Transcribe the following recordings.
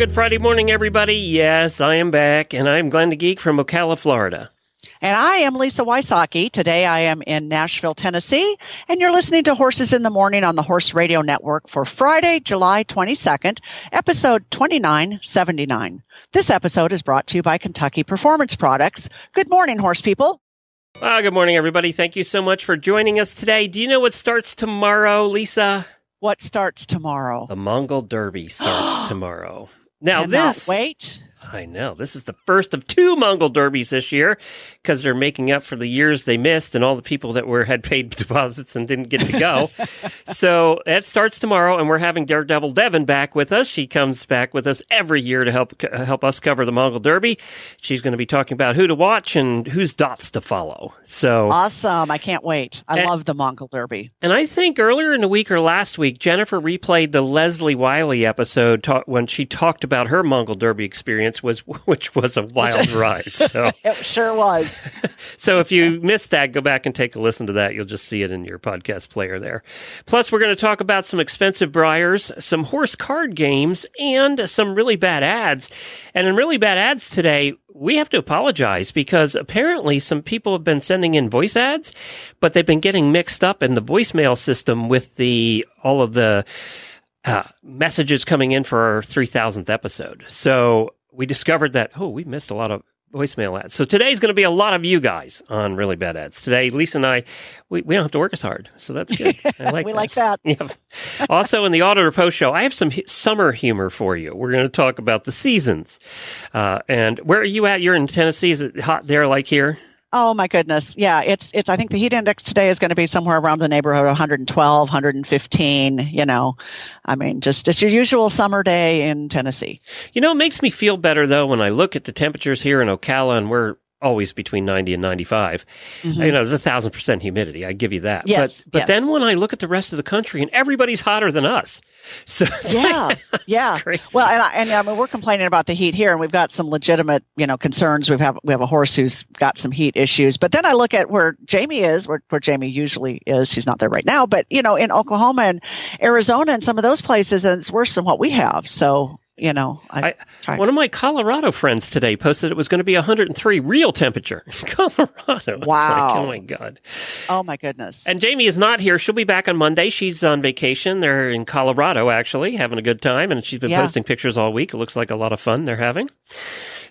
Good Friday morning, everybody. Yes, I am back, and I'm Glenn the Geek from Ocala, Florida. And I am Lisa Wysocki. Today I am in Nashville, Tennessee, and you're listening to Horses in the Morning on the Horse Radio Network for Friday, July 22nd, episode 2979. This episode is brought to you by Kentucky Performance Products. Good morning, horse people. Well, good morning, everybody. Thank you so much for joining us today. Do you know what starts tomorrow, Lisa? What starts tomorrow? The Mongol Derby starts tomorrow. Now, Cannot this. wait. I know. This is the first of two Mongol Derbies this year because they're making up for the years they missed and all the people that were had paid deposits and didn't get to go. so that starts tomorrow, and we're having Daredevil Devan back with us. She comes back with us every year to help uh, help us cover the Mongol Derby. She's going to be talking about who to watch and whose dots to follow. So Awesome. I can't wait. I And- love the Mongol Derby. and I think earlier in the week or last week, Jennifer replayed the Leslie Wiley episode ta- when she talked about her Mongol Derby experience, was which was a wild ride. So, It sure was. so if you missed that, go back and take a listen to that. You'll just see it in your podcast player there. Plus, we're going to talk about some expensive Breyers, some horse card games, and some really bad ads. And in really bad ads today, we have to apologize because apparently some people have been sending in voice ads, but they've been getting mixed up in the voicemail system with the all of the uh, messages coming in for our 3000th episode. So we discovered that, oh, we missed a lot of voicemail ads. So today's going to be a lot of you guys on really bad ads. Today, Lisa and I, we, we don't have to work as hard. So that's good. I like we that. like that. Yep. Also, in the Auditor Post show, I have some hu- summer humor for you. We're going to talk about the seasons. Uh, and where are you at? You're in Tennessee. Is it hot there like here? Oh my goodness. Yeah, it's it's I think the heat index today is going to be somewhere around the neighborhood of 112, 115, you know. I mean, just just your usual summer day in Tennessee. You know, it makes me feel better though when I look at the temperatures here in Ocala, and we're always between 90 and 95. You know, there's a thousand percent humidity. I give you that. Mm-hmm. Yes, But, but yes. then when I look at the rest of the country and everybody's hotter than us. So it's Yeah, like- yeah. Well, and, I, and I mean, we're complaining about the heat here, and we've got some legitimate, you know, concerns. We have we have a horse who's got some heat issues. But then I look at where Jamie is, where, where Jamie usually is. She's not there right now, but you know, in Oklahoma and Arizona and some of those places, and it's worse than what we have. So you know, I, I, one of my Colorado friends today posted it was going to be 103 real temperature in Colorado. Wow. like, oh my God. oh my goodness. And Jamie is not here. She'll be back on Monday. She's on vacation. They're in Colorado, actually, having a good time. And she's been Yeah. posting pictures all week. It looks like a lot of fun they're having.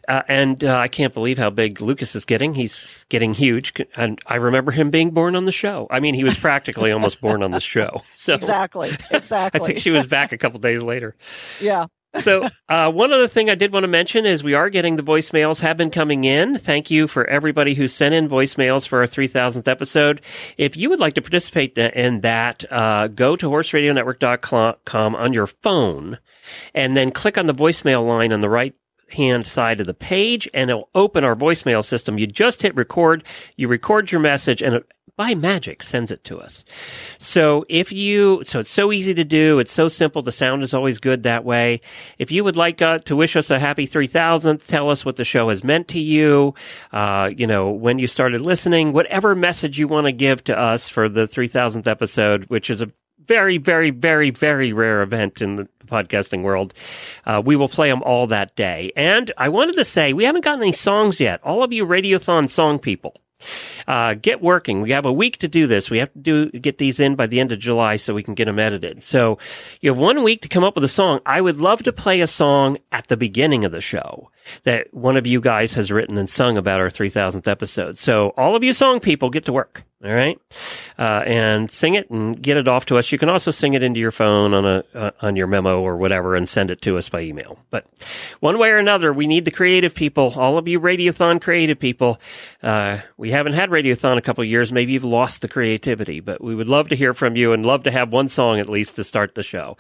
Uh, and uh, I can't believe how big Lucas is getting. He's getting huge. And I remember him being born on the show. I mean, he was practically almost born on the show. So exactly. Exactly. I think she was back a couple days later. yeah. So, uh, one other thing I did want to mention is we are getting the voicemails have been coming in. Thank you for everybody who sent in voicemails for our 3000th episode. If you would like to participate in that, uh, go to horseradionetwork.com on your phone and then click on the voicemail line on the right hand side of the page and it'll open our voicemail system. You just hit record, you record your message and by magic sends it to us. So if you, so it's so easy to do. It's so simple. The sound is always good that way. If you would like uh, to wish us a happy 3000th, tell us what the show has meant to you. Uh, you know, when you started listening, whatever message you want to give to us for the 3000th episode, which is a very, very, very, very rare event in the podcasting world. Uh, we will play them all that day. And I wanted to say, we haven't gotten any songs yet. All of you Radiothon song people, uh, get working. We have a week to do this. We have to do get these in by the end of July so we can get them edited. So you have one week to come up with a song. I would love to play a song at the beginning of the show that one of you guys has written and sung about our 3000th episode. So all of you song people get to work. All right, uh, and sing it and get it off to us. You can also sing it into your phone on a uh, on your memo or whatever, and send it to us by email. But one way or another, we need the creative people. All of you Radiothon creative people. Uh, we haven't had Radiothon a couple years. Maybe you've lost the creativity, but we would love to hear from you and love to have one song at least to start the show.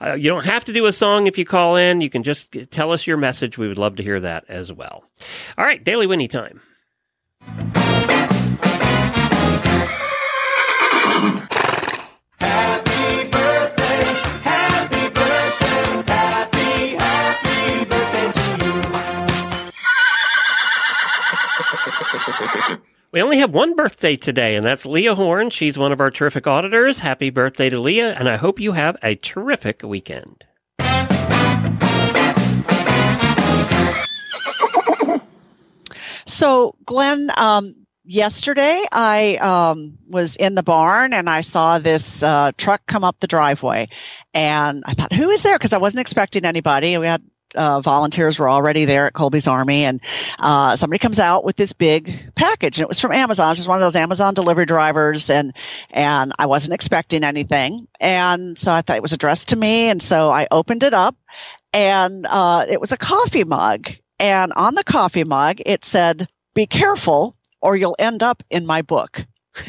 Uh, you don't have to do a song if you call in. You can just tell us your message. We would love to hear that as well. All right, Daily Whinnie time. We only have one birthday today, and that's Leah Horn. She's one of our terrific auditors. Happy birthday to Leah, and I hope you have a terrific weekend. So, Glenn, um, yesterday I um, was in the barn and I saw this uh, truck come up the driveway, and I thought, "Who is there?" Because I wasn't expecting anybody. We had uh, volunteers were already there at Colby's Army, and uh, somebody comes out with this big package, and it was from Amazon. It was just one of those Amazon delivery drivers, and and I wasn't expecting anything, and so I thought it was addressed to me, and so I opened it up, and uh, it was a coffee mug, and on the coffee mug it said, "Be careful, or you'll end up in my book."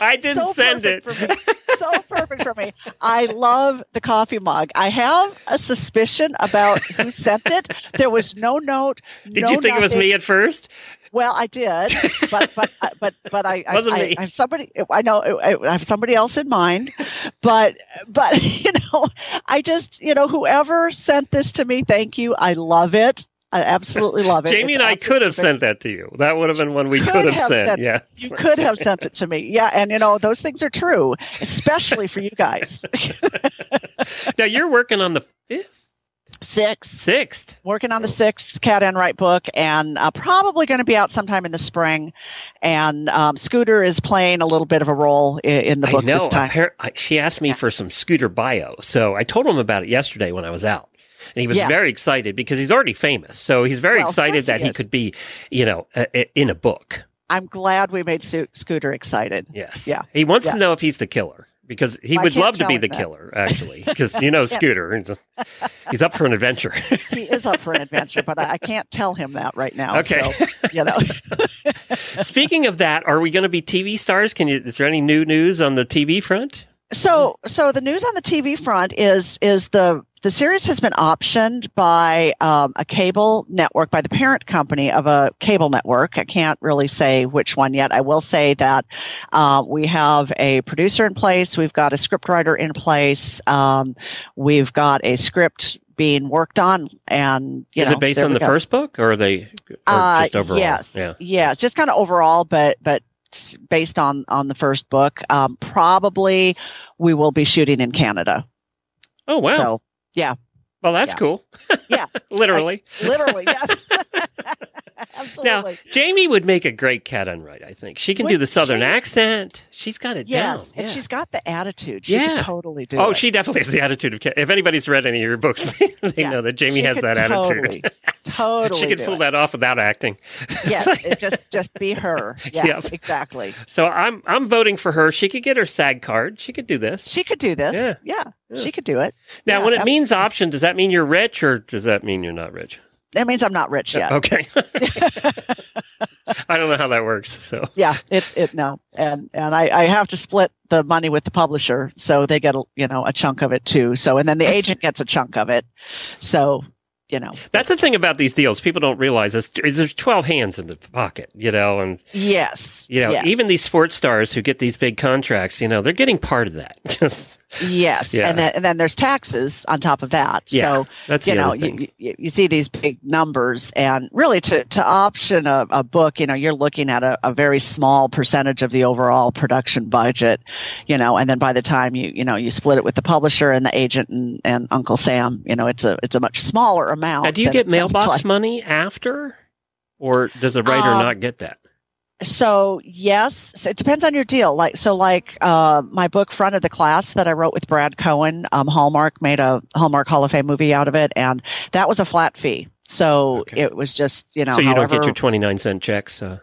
I didn't so send it. For me. So perfect for me. I love the coffee mug. I have a suspicion about who sent it. There was no note. Did no you think it was me at first? Well, I did, but but uh, but but I Wasn't I, me. I somebody. I know I, I have somebody else in mind, but but you know, I just you know whoever sent this to me, thank you. I love it. I absolutely love it. Jamie It's and I could have sent that to you. That would have been one we Could could have have sent. sent. Yeah. You could have sent it to me. Yeah. And, you know, those things are true, especially for you guys. Now you're working on the fifth, Six. sixth. Working on the sixth Cat Enright book and uh, probably going to be out sometime in the spring. And um, Scooter is playing a little bit of a role in, in the I book know. this time. Heard- I, she asked me for some scooter bio, so I told him about it yesterday when I was out. And he was Yeah. very excited because he's already famous. So he's very Well, excited course he that he could be, you know, uh, in a book. I'm glad we made Scooter excited. Yes. Yeah. He wants Yeah. to know if he's the killer because he would love to be the that. killer, actually, because you know Scooter. he's He's up for an adventure. He is up for an adventure, but I, I can't tell him that right now. Okay. So, you know, Speaking of that, are we going to be TV stars? Can you? Is there any new news on the TV front? So, so the news on the TV front is is the the series has been optioned by um, a cable network by the parent company of a cable network. I can't really say which one yet. I will say that uh, we have a producer in place. We've got a scriptwriter in place. Um, we've got a script being worked on, and you is know, it based on the go. first book, or are they or Uh, just overall? Yes, Yeah. yeah, just kind of overall, but but based on on the first book, um, probably we will be shooting in Canada. Oh wow. So well, that's yeah. cool. Yeah. Literally. literally, yes, Absolutely. Now. Jamie would make a great cat Enright, I think. She can do the southern she? accent. She's got it yes, down. and yeah. she's got the attitude. She Yeah. could totally do Oh, it. she definitely has the attitude of cat. If anybody's read any of your books, they Yeah. know that Jamie She has that attitude. Totally, totally she could pull it. that off without acting. Yes, it just just be her. Yeah, Yep. exactly. So I'm I'm voting for her. She could get her SAG card. She could do this. She could do this. Yeah. Yeah, Yeah. she could do it. Now, Yeah, when it means absolutely. option, does that mean you're rich or does that mean you're not rich? That means I'm not rich yet. Okay. I don't know how that works. So yeah it's it no and and I, I have to split the money with the publisher so they get a you know a chunk of it too so and then the agent gets a chunk of it so you know that's the thing about these deals. People don't realize is is there's 12 hands in the pocket, you know, and yes you know, yes, even these sports stars who get these big contracts, you know, they're getting part of that. Yes Yeah. and then and then there's taxes on top of that yeah, so that's you know you, you, you see these big numbers and really to, to option a, a book you know you're looking at a, a very small percentage of the overall production budget you know and then by the time you you know you split it with the publisher and the agent and, and uncle sam you know it's a it's a much smaller amount now, do you get mailbox like. money after, or does a writer Um, not get that? so yes so it depends on your deal like so like uh, my book front of the class that i wrote with brad cohen um, hallmark made a hallmark hall of fame movie out of it and that was a flat fee so Okay. it was just you know so you don't get your 29 cent checks. Uh,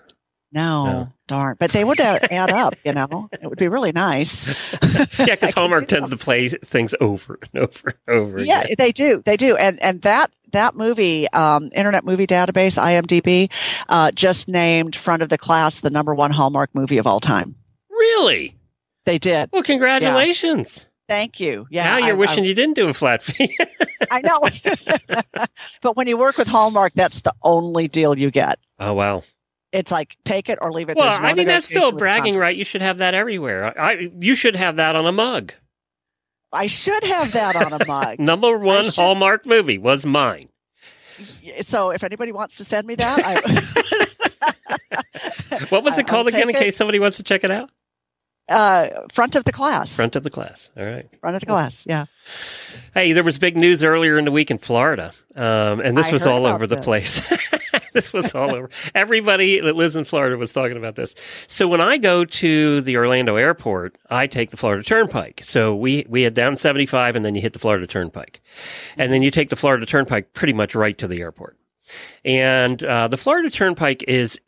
No, No. darn. But they would uh, add up, you know. It would be really nice. yeah, because Hallmark tends to play things over and over and over Yeah, again. they do. They do. And and that that movie, um, Internet Movie Database (IMDb), uh, just named Front of the Class the number one Hallmark movie of all time. Really? They did. Well, congratulations. Thank you. Yeah. now you're I- wishing you didn't do a flat fee. I, I know. but when you work with Hallmark, that's the only deal you get. oh, wow. It's like take it or leave it. Well, no I mean, that's still negotiation with the bragging right. You should have that everywhere. I, you should have that on a mug. I should have that on a mug. Number one should- Hallmark movie was mine. so if anybody wants to send me that, I, What was it called I'll again in it. case somebody wants to check it out? uh, front of the class. Front of the class. All right. Front of the class. Yeah. Hey, there was big news earlier in the week in Florida, um, and this I was all over the place. this was all over. Everybody that lives in Florida was talking about this. So when I go to the Orlando airport, I take the Florida Turnpike. So we we head down 75, and then you hit the Florida Turnpike, and then you take the Florida Turnpike pretty much right to the airport. And uh, the Florida Turnpike is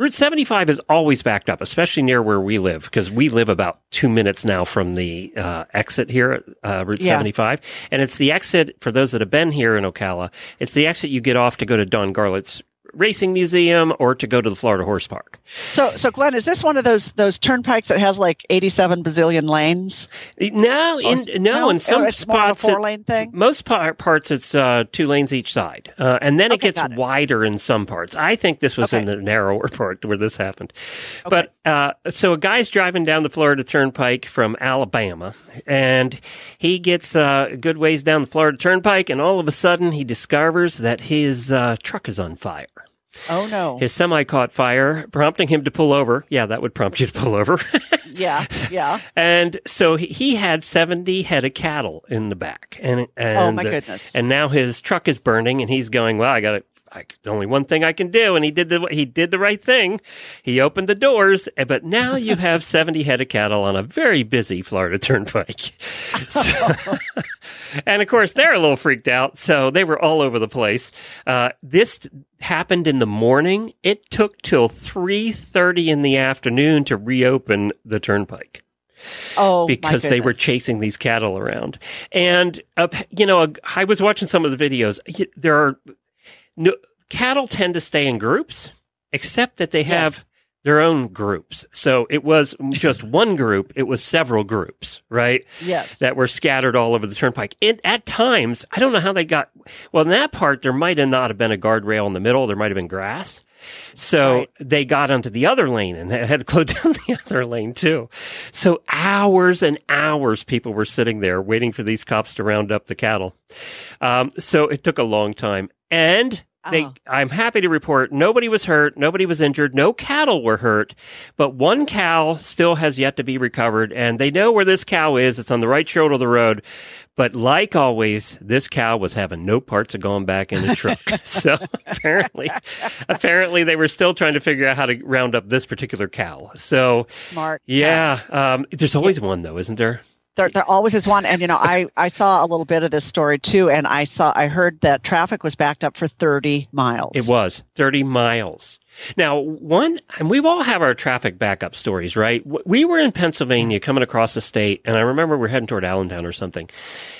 Route 75 is always backed up, especially near where we live, because we live about two minutes now from the uh, exit here, uh, Route Yeah. 75. And it's the exit, for those that have been here in Ocala, it's the exit you get off to go to Don Garlits Racing Museum or to go to the Florida Horse Park. So, so Glenn, is this one of those those turnpikes that has like eighty-seven bazillion lanes? No, in, no, in some Or it's more spots, it- four-lane thing. most par- parts it's uh, two lanes each side, uh, and then it gets it. wider in some parts. I think this was in the narrower part where this happened. But uh, so a guy's driving down the Florida Turnpike from Alabama, and he gets uh, a good ways down the Florida Turnpike, and all of a sudden he discovers that his uh, truck is on fire. Oh no! His semi caught fire, prompting him to pull over. Yeah, that would prompt you to pull over. yeah, yeah. And so he- had 70 head of cattle in the back. And, and Oh my uh, goodness! and now his truck is burning and he's going, well, I got to, I, the only one thing I can do. And he did the, he did the right thing. He opened the doors, eh, but now you have 70 head of cattle on a very busy Florida turnpike. So- and of course, they're a little freaked out. So they were all over the place. Uh, this happened in the morning. It took till 3.30 in the afternoon to reopen the turnpike oh, because they were chasing these cattle around. And uh, you know, I was watching some of the videos. There are no, cattle tend to stay in groups, except that they have Yes. their own groups. So it was just one group; it was several groups, right? Yes. That were scattered all over the turnpike. And at times, I don't know how they got. Well, in that part, there might have not have been a guardrail in the middle. There might have been grass. So Right. they got onto the other lane and they had to close down the other lane too. So hours and hours people were sitting there waiting for these cops to round up the cattle. Um, so it took a long time. And they, Oh. I'm happy to report nobody was hurt, nobody was injured, no cattle were hurt, but one cow still has yet to be recovered. And they know where this cow is. It's on the right shoulder of the road. But like always, this cow was having no parts of going back in the truck. so apparently, apparently they were still trying to figure out how to round up this particular cow. So Smart. yeah, um, there's always one though, isn't there? There, there always is one, and you know, I I saw a little bit of this story too, and I saw I heard that traffic was backed up for thirty miles. It was 30 miles. Now, one, and we've all have our traffic backup stories, right? We were in Pennsylvania coming across the state, and I remember we are heading toward Allentown or something,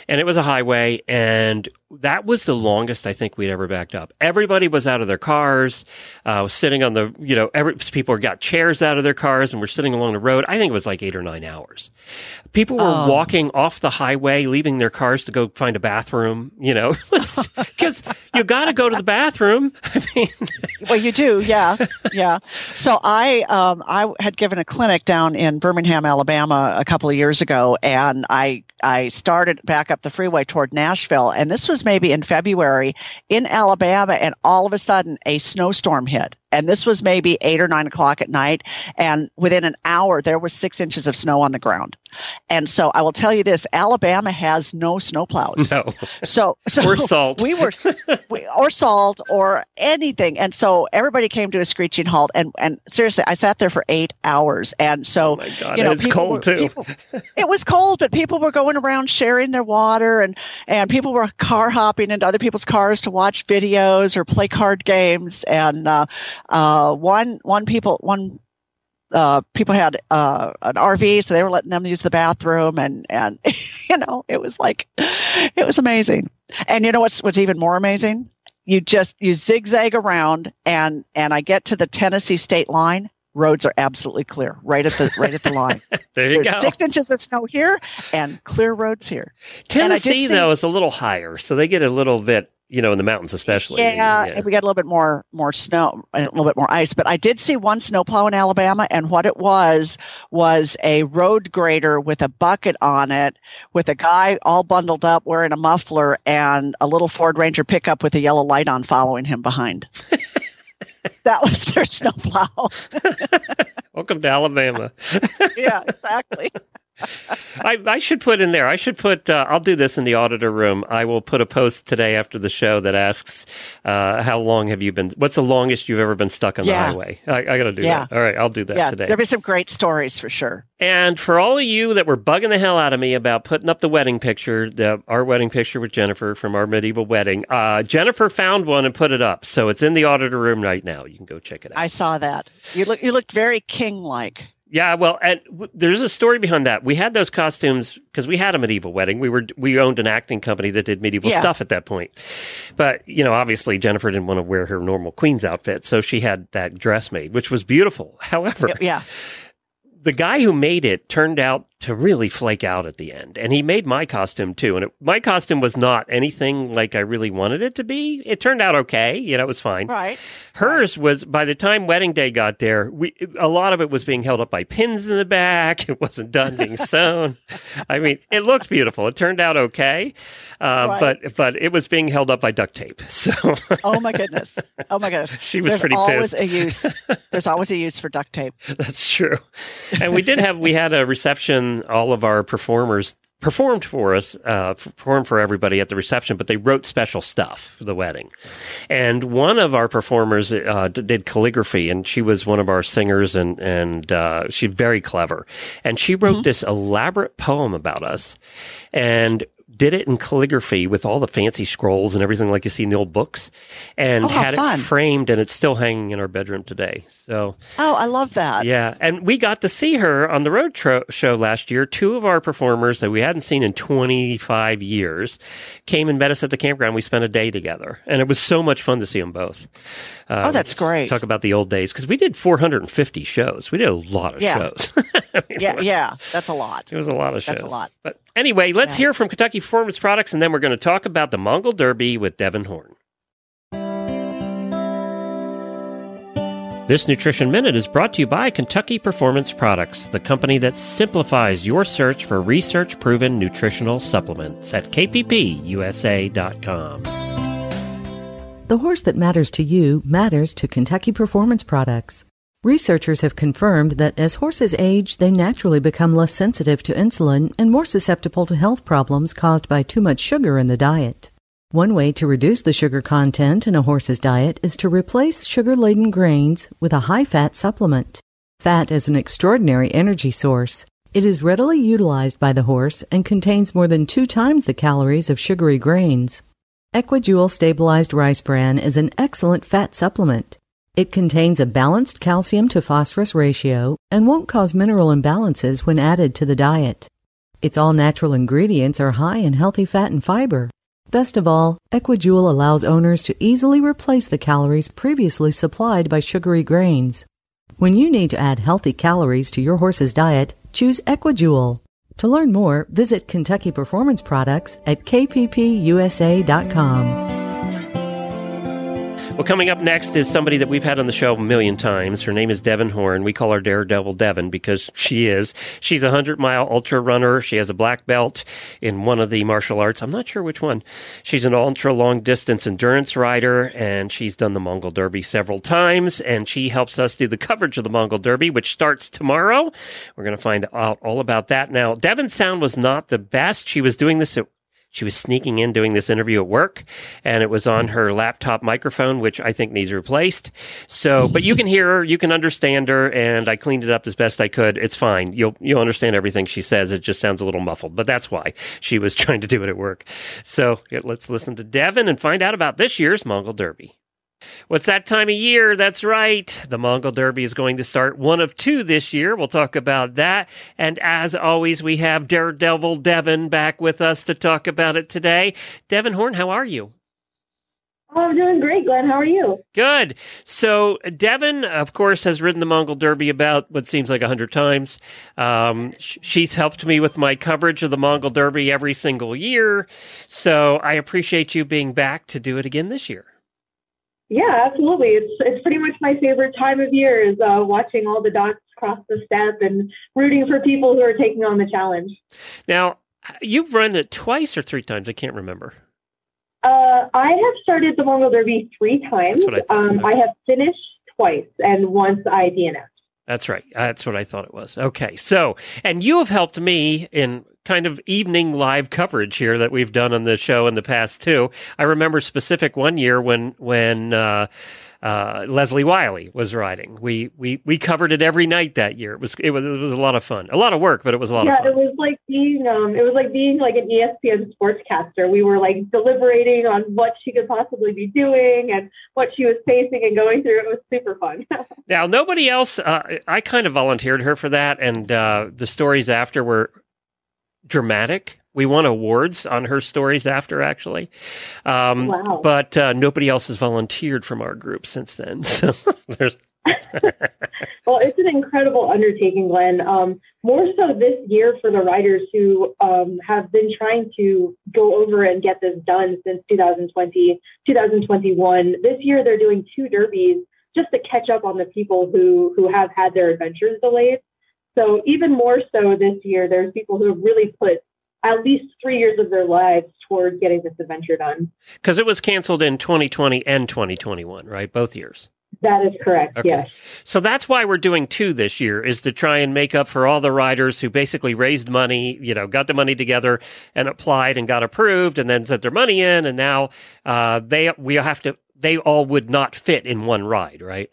and it was a highway, and that was the longest I think we'd ever backed up. Everybody was out of their cars, uh, was sitting on the, you know, every, people got chairs out of their cars and were sitting along the road. I think it was like eight or nine hours. People were Oh. walking off the highway, leaving their cars to go find a bathroom, you know, because you got to go to the bathroom. I mean, Well, you do, yeah, yeah. yeah. So I, um, I had given a clinic down in Birmingham, Alabama, a couple of years ago, and I, I started back up the freeway toward Nashville, and this was maybe in February in Alabama, and all of a sudden a snowstorm hit, and this was maybe eight or nine o'clock at night, and within an hour there was six inches of snow on the ground, and so I will tell you this: Alabama has no snowplows. no, So, so Or salt. We were, we, or salt, or anything, and so everybody came to a screeching halt. And and seriously, I sat there for eight hours, and so Oh God, you know, it's cold, were- too. people- it was cold, but people were going around sharing their water, and and people were car hopping into other people's cars to watch videos or play card games, and uh, Uh, one one people one uh, people had uh, an RV, so they were letting them use the bathroom, and and you know it was like it was amazing. And you know what's what's even more amazing? You just you zigzag around, and and I get to the Tennessee state line. Roads are absolutely clear, right at the right at the line. there you There's go. six inches of snow here, and clear roads here. and I did Tennessee, see- though, is a little higher, so they get a little bit, you know, in the mountains especially. Yeah, and we got a little bit more more snow, a little bit more ice. But I did see one snowplow in Alabama, and what it was was a road grader with a bucket on it, with a guy all bundled up wearing a muffler, and a little Ford Ranger pickup with a yellow light on following him behind. that was their snowplow. Welcome to Alabama. yeah, exactly. I, I should put in there. I should put. Uh, I'll do this in the auditor room. I will put a post today after the show that asks, uh, "How long have you been? What's the longest you've ever been stuck on the highway?" I, I got to do Yeah. that. All right, I'll do that yeah, today. there'll be some great stories for sure. And for all of you that were bugging the hell out of me about putting up the wedding picture, the, our wedding picture with Jennifer from our medieval wedding, uh, Jennifer found one and put it up. So it's in the auditor room right now. You can go check it out. I saw that. You look you looked very king like. Yeah, well, and w- there's a story behind that. We had those costumes because we had a medieval wedding. We were we owned an acting company that did medieval Yeah. stuff at that point. But you know, obviously Jennifer didn't want to wear her normal queen's outfit, so she had that dress made, which was beautiful. However, Yeah. the guy who made it turned out to really flake out at the end, and he made my costume too. And it, my costume was not anything like I really wanted it to be. It turned out okay. You know, it was fine. Right. Hers was by the time wedding day got there, we a lot of it was being held up by pins in the back. It wasn't done being sewn. I mean, it looked beautiful. It turned out okay, uh, Right. but but it was being held up by duct tape. So Oh my goodness. Oh my goodness. She was There's pretty always pissed. a use. There's always a use for duct tape. that's true. And we did have we had a reception. All of our performers performed for us, uh, performed for everybody at the reception, but they wrote special stuff for the wedding. And one of our performers uh, did calligraphy, and she was one of our singers, and and uh, she's very clever. And she wrote this elaborate poem about us, and did it in calligraphy with all the fancy scrolls and everything like you see in the old books, and Oh, had fun. it framed, and it's still hanging in our bedroom today. So. Oh, I love that. Yeah, and we got to see her on the road tro- show last year. Two of our performers that we hadn't seen in 25 years came and met us at the campground. We spent a day together, and it was so much fun to see them both. Uh, Oh, that's great. Talk about the old days because we did 450 shows. We did a lot of Yeah. shows. I mean, Yeah, was, yeah. That's a lot. It was a lot of shows. That's a lot. But anyway, let's Yeah. hear from Kentucky Performance Products, and then we're going to talk about the Mongol Derby with Devan Horn. This Nutrition Minute is brought to you by Kentucky Performance Products, the company that simplifies your search for research proven nutritional supplements at kppusa.com. The horse that matters to you matters to Kentucky Performance Products. Researchers have confirmed that as horses age, they naturally become less sensitive to insulin and more susceptible to health problems caused by too much sugar in the diet. One way to reduce the sugar content in a horse's diet is to replace sugar laden grains with a high fat supplement. Fat is an extraordinary energy source. It is readily utilized by the horse and contains more than two times the calories of sugary grains. Equijewel stabilized rice bran is an excellent fat supplement. It contains a balanced calcium to phosphorus ratio and won't cause mineral imbalances when added to the diet. Its all natural ingredients are high in healthy fat and fiber. Best of all, Equijewel allows owners to easily replace the calories previously supplied by sugary grains. When you need to add healthy calories to your horse's diet, choose Equijewel. To learn more, visit Kentucky Performance Products at kppusa.com. Well, coming up next is somebody that we've had on the show a million times. Her name is Devan Horn. We call her Daredevil Devan because she is. She's a 100 mile ultra runner. She has a black belt in one of the martial arts. I'm not sure which one. She's an ultra long distance endurance rider and she's done the Mongol Derby several times and she helps us do the coverage of the Mongol Derby, which starts tomorrow. We're going to find out all about that. Now, Devan's sound was not the best. She was doing this at she was sneaking in doing this interview at work and it was on her laptop microphone which i think needs replaced. So but you can hear her you can understand her and i cleaned it up as best i could. It's fine. You'll you'll understand everything she says. It just sounds a little muffled but that's why she was trying to do it at work. So let's listen to devan and find out about this year's mongol derby What's that time of year? That's right. The Mongol Derby is going to start one of two this year. We'll talk about that. And as always, we have Daredevil Devan back with us to talk about it today. Devan Horn, how are you? Oh, I'm doing great, Glenn. How are you? Good. So, Devan, of course, has ridden the Mongol Derby about what seems like a hundred times. Um, sh- she's helped me with my coverage of the Mongol Derby every single year. So, I appreciate you being back to do it again this year. Yeah, absolutely. It's it's pretty much my favorite time of year is uh, watching all the dots cross the steppe and rooting for people who are taking on the challenge. Now, you've run it twice or three times. I can't remember. Uh, I have started the Mongol Derby three times. I um, I have finished twice, and once I DNF'd. That's right. That's what I thought it was. Okay. So, and you have helped me in kind of evening live coverage here that we've done on the show in the past too. I remember specific one year when when uh, uh, Leslie Wiley was writing. We we we covered it every night that year. It was it was it was a lot of fun. A lot of work, but it was a lot yeah, of fun. Yeah, it was like being um, it was like being like an ESPN sportscaster. We were like deliberating on what she could possibly be doing and what she was facing and going through. It was super fun. Now, nobody else. Uh, I kind of volunteered her for that, and uh, the stories after were dramatic. We won awards on her stories after, actually. Um, Wow. But uh, nobody else has volunteered from our group since then. So there's. Well, it's an incredible undertaking, Glenn. Um, more so this year for the writers who um, have been trying to go over and get this done since 2020, 2021. This year, they're doing two derbies just to catch up on the people who who have had their adventures delayed. So even more so this year, there's people who have really put at least three years of their lives towards getting this adventure done. Because it was canceled in 2020 and 2021, right? Both years. That is correct. Okay. Yes. So that's why we're doing two this year is to try and make up for all the riders who basically raised money, you know, got the money together and applied and got approved and then sent their money in. And now, uh, they, we have to, they all would not fit in one ride, right?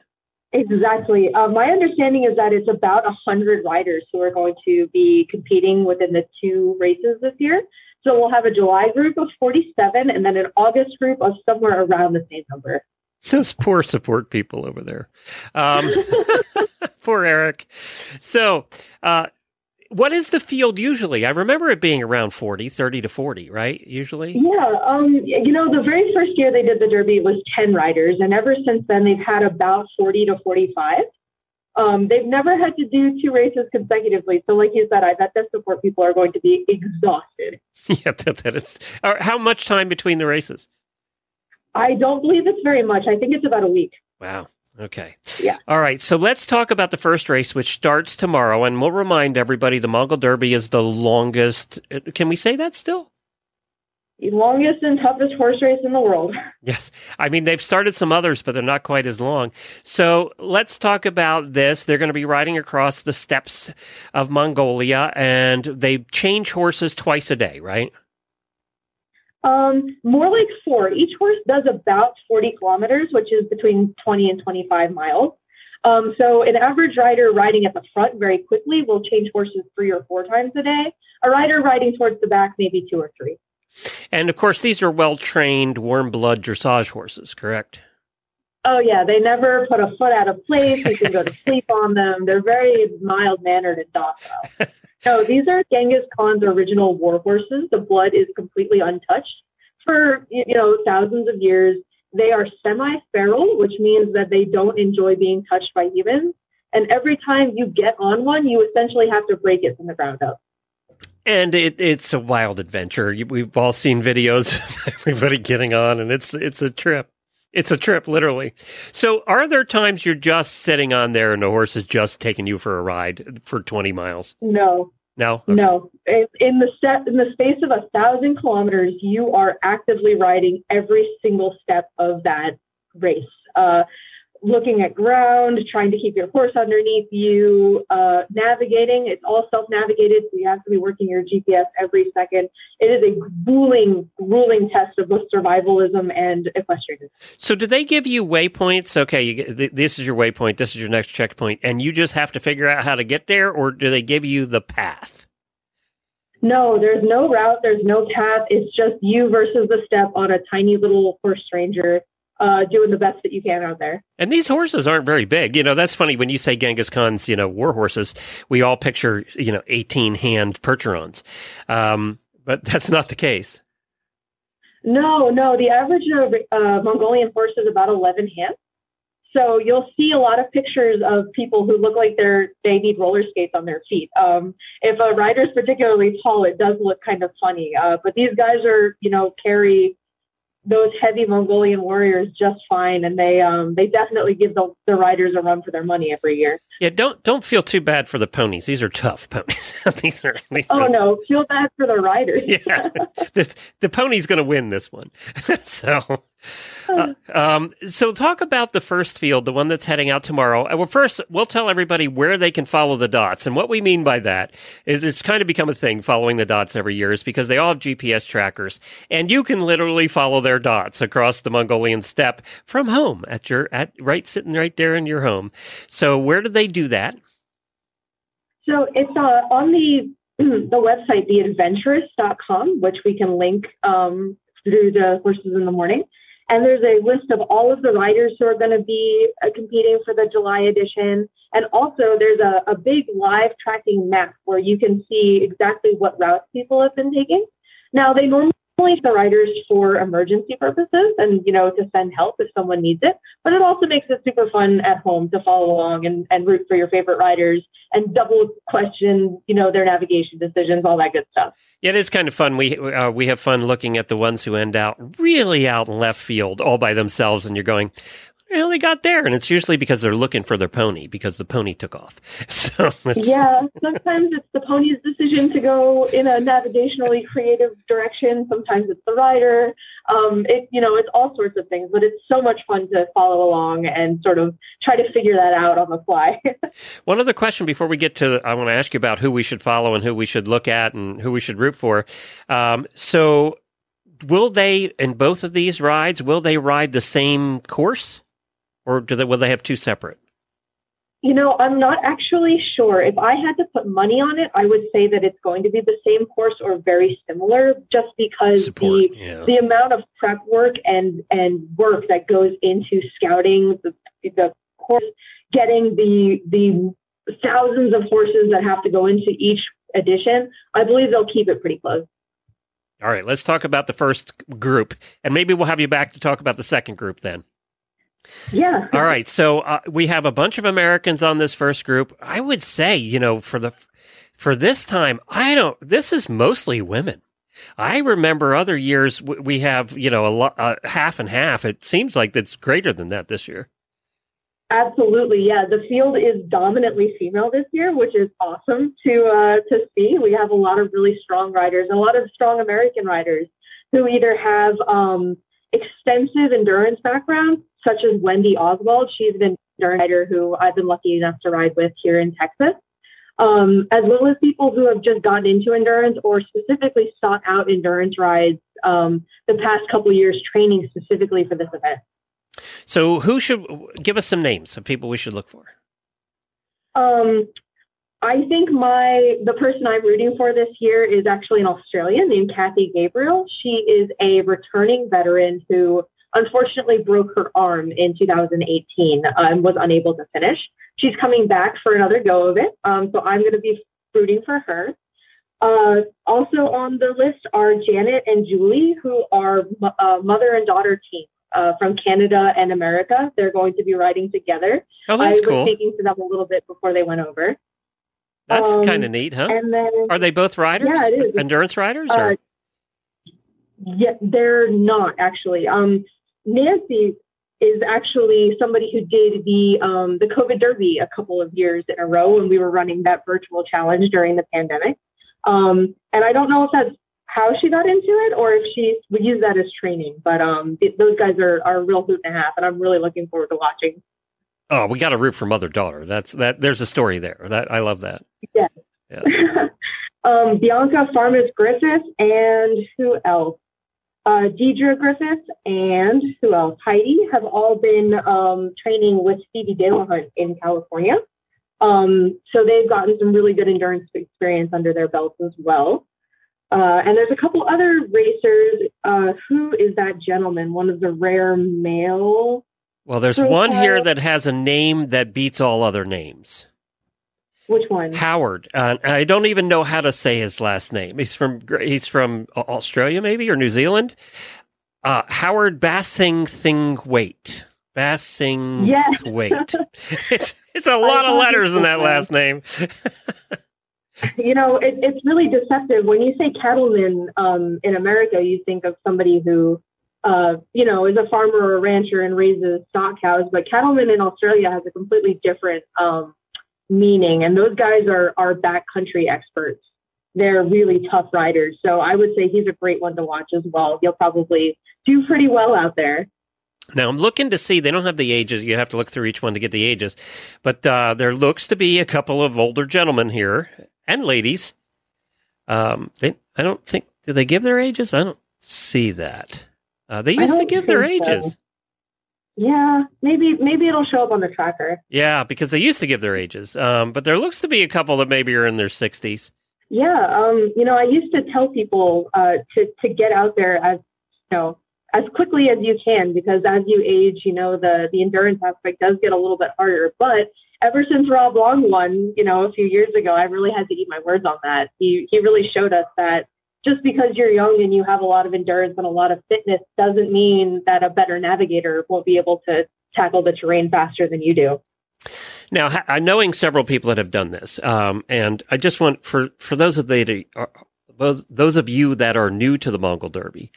Exactly. Uh, my understanding is that it's about 100 riders who are going to be competing within the two races this year. So we'll have a July group of 47 and then an August group of somewhere around the same number. Those poor support people over there. Um, poor Eric. So, uh, what is the field usually? I remember it being around 40, 30 to 40, right? Usually? Yeah. Um, you know, the very first year they did the Derby, was 10 riders. And ever since then, they've had about 40 to 45. Um, they've never had to do two races consecutively. So, like you said, I bet the support people are going to be exhausted. yeah, that, that is. How much time between the races? I don't believe it's very much. I think it's about a week. Wow. Okay. Yeah. All right. So let's talk about the first race, which starts tomorrow. And we'll remind everybody the Mongol Derby is the longest. uh, Can we say that still? The longest and toughest horse race in the world. Yes. I mean, they've started some others, but they're not quite as long. So let's talk about this. They're going to be riding across the steppes of Mongolia, and they change horses twice a day, right? Um, more like four. Each horse does about 40 kilometers, which is between 20 and 25 miles. Um, so an average rider riding at the front very quickly will change horses three or four times a day. A rider riding towards the back, maybe two or three. And of course, these are well trained, warm blood dressage horses, correct? Oh yeah, they never put a foot out of place. You can go to sleep on them. They're very mild mannered and docile. No, these are Genghis Khan's original war horses. The blood is completely untouched for you know thousands of years. They are semi-feral, which means that they don't enjoy being touched by humans. And every time you get on one, you essentially have to break it from the ground up. And it, it's a wild adventure. We've all seen videos of everybody getting on, and it's it's a trip. It's a trip, literally. So, are there times you're just sitting on there and the horse is just taking you for a ride for 20 miles? No, No? Okay. No, in the set in the space of a thousand kilometers, you are actively riding every single step of that race. Uh, looking at ground, trying to keep your horse underneath you, uh, navigating. It's all self-navigated, so you have to be working your GPS every second. It is a grueling, grueling test of both survivalism and equestrianism. So, do they give you waypoints? Okay, you get, th- this is your waypoint, this is your next checkpoint, and you just have to figure out how to get there, or do they give you the path? No, there's no route. There's no path. It's just you versus the steppe on a tiny little horse stranger. Uh, doing the best that you can out there. And these horses aren't very big. You know, that's funny when you say Genghis Khan's, you know, war horses, we all picture, you know, 18 hand Percherons. Um, but that's not the case. No, no. The average uh, Mongolian horse is about 11 hands. So you'll see a lot of pictures of people who look like they're they need roller skates on their feet. Um, if a rider's particularly tall, it does look kind of funny. Uh, but these guys are, you know, carry those heavy Mongolian warriors just fine, and they um, they definitely give the, the riders a run for their money every year. Yeah, don't don't feel too bad for the ponies. These are tough ponies. these are. These oh are, no, feel bad for the riders. yeah, the the pony's going to win this one. so uh, um, so talk about the first field, the one that's heading out tomorrow. Uh, well, first, we'll tell everybody where they can follow the dots. And what we mean by that is it's kind of become a thing following the dots every year is because they all have GPS trackers and you can literally follow their dots across the Mongolian steppe from home at your, at right, sitting right there in your home. So where do they do that? So it's uh, on the, the website, theadventurists.com, which we can link um, through the Horses in the Morning. And there's a list of all of the riders who are going to be uh, competing for the July edition. And also, there's a, a big live tracking map where you can see exactly what routes people have been taking. Now, they normally the riders for emergency purposes and you know to send help if someone needs it but it also makes it super fun at home to follow along and, and root for your favorite riders and double question you know their navigation decisions all that good stuff yeah, it is kind of fun. We uh, we have fun looking at the ones who end out really out in left field all by themselves, and you're going, well, they got there, and it's usually because they're looking for their pony because the pony took off. So yeah, sometimes it's the pony's decision to go in a navigationally creative direction. Sometimes it's the rider. Um, it you know it's all sorts of things, but it's so much fun to follow along and sort of try to figure that out on the fly. One other question before we get to, I want to ask you about who we should follow and who we should look at and who we should root for. Um, so will they in both of these rides will they ride the same course or do they will they have two separate? You know, I'm not actually sure. If I had to put money on it, I would say that it's going to be the same course or very similar, just because Support, the yeah. the amount of prep work and and work that goes into scouting the the course, getting the the thousands of horses that have to go into each edition. I believe they'll keep it pretty close. All right, let's talk about the first group, and maybe we'll have you back to talk about the second group then. Yeah. All right. So uh, we have a bunch of Americans on this first group. I would say, you know, for the for this time, I don't. This is mostly women. I remember other years we have, you know, a lot, uh, half and half. It seems like it's greater than that this year. Absolutely, yeah. The field is dominantly female this year, which is awesome to uh, to see. We have a lot of really strong riders, a lot of strong American riders who either have um, extensive endurance backgrounds such as Wendy Oswald. She's an endurance rider who I've been lucky enough to ride with here in Texas, um, as well as people who have just gotten into endurance or specifically sought out endurance rides um, the past couple years, training specifically for this event. So, who should give us some names of people we should look for? Um, I think my the person I'm rooting for this year is actually an Australian named Kathy Gabriel. She is a returning veteran who unfortunately broke her arm in 2018 uh, and was unable to finish. She's coming back for another go of it, um, so I'm going to be rooting for her. Uh, also on the list are Janet and Julie, who are uh, mother and daughter team uh, from Canada and America. They're going to be riding together. Oh, that's I cool. was speaking to them a little bit before they went over. That's um, kind of neat, huh? And then, are they both riders? Yeah, it is. Endurance riders? Or? Uh, yeah, they're not actually. Um, Nancy is actually somebody who did the um, the COVID Derby a couple of years in a row when we were running that virtual challenge during the pandemic. Um, and I don't know if that's how she got into it or if she would use that as training. But um, it, those guys are, are a real hoot and a half, and I'm really looking forward to watching. Oh, we got to root for mother daughter. That's that. There's a story there. That I love that. Yeah. yeah. um, Bianca Farmas Griffith and who else? Uh, Deidre Griffith and who else? Heidi have all been um, training with Stevie Delahunt in California. Um, so they've gotten some really good endurance experience under their belts as well. Uh, and there's a couple other racers. Uh, who is that gentleman? One of the rare male. Well, there's Profile. one here that has a name that beats all other names. Which one? Howard. Uh, I don't even know how to say his last name. He's from he's from Australia, maybe or New Zealand. Uh, Howard Bassing Thing Wait. Bassing Yes. Wait. It's it's a lot of letters in that last name. You know, it, it's really deceptive. When you say cattleman um, in America, you think of somebody who, uh, you know, is a farmer or a rancher and raises stock cows. But cattleman in Australia has a completely different um, meaning, and those guys are are backcountry experts. They're really tough riders. So I would say he's a great one to watch as well. He'll probably do pretty well out there. Now I'm looking to see. They don't have the ages. You have to look through each one to get the ages. But uh, there looks to be a couple of older gentlemen here and ladies. Um, they, I don't think. Do they give their ages? I don't see that. Uh, they used to give their ages. so. Yeah, maybe maybe it'll show up on the tracker. Yeah, because they used to give their ages. Um, but there looks to be a couple that maybe are in their 60s. Yeah, um, you know, I used to tell people uh, to to get out there as you know as quickly as you can because as you age, you know, the the endurance aspect does get a little bit harder. But ever since Bob Long won, you know, a few years ago, I really had to eat my words on that. He he really showed us that just because you're young and you have a lot of endurance and a lot of fitness doesn't mean that a better navigator won't be able to tackle the terrain faster than you do. Now, I'm knowing several people that have done this, um, and I just want for for those of the those those of you that are new to the Mongol Derby,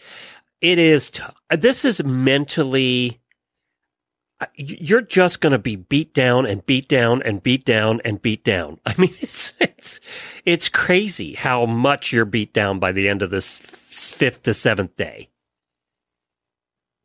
it is t- this is mentally. You're just going to be beat down and beat down and beat down and beat down. I mean, it's it's it's crazy how much you're beat down by the end of this fifth to seventh day.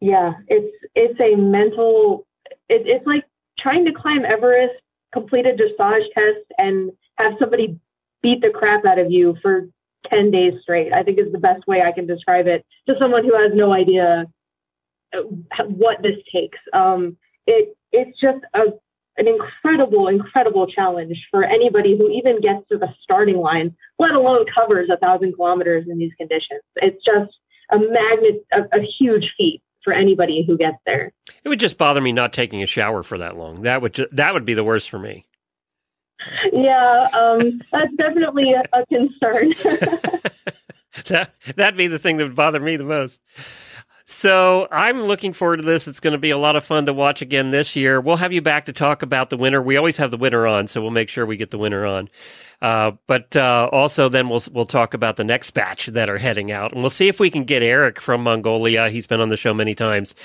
Yeah, it's it's a mental. It, it's like trying to climb Everest, complete a dressage test, and have somebody beat the crap out of you for ten days straight. I think is the best way I can describe it to someone who has no idea uh, what this takes. Um, it it's just a an incredible, incredible challenge for anybody who even gets to the starting line, let alone covers a thousand kilometers in these conditions. It's just a magnet, a, a huge feat for anybody who gets there. It would just bother me not taking a shower for that long. That would ju- that would be the worst for me. Yeah, um, that's definitely a, a concern. that that'd be the thing that would bother me the most. So I'm looking forward to this. It's going to be a lot of fun to watch again this year. We'll have you back to talk about the winner. We always have the winner on, so we'll make sure we get the winner on. Uh, but uh, also, then we'll we'll talk about the next batch that are heading out, and we'll see if we can get Eric from Mongolia. He's been on the show many times.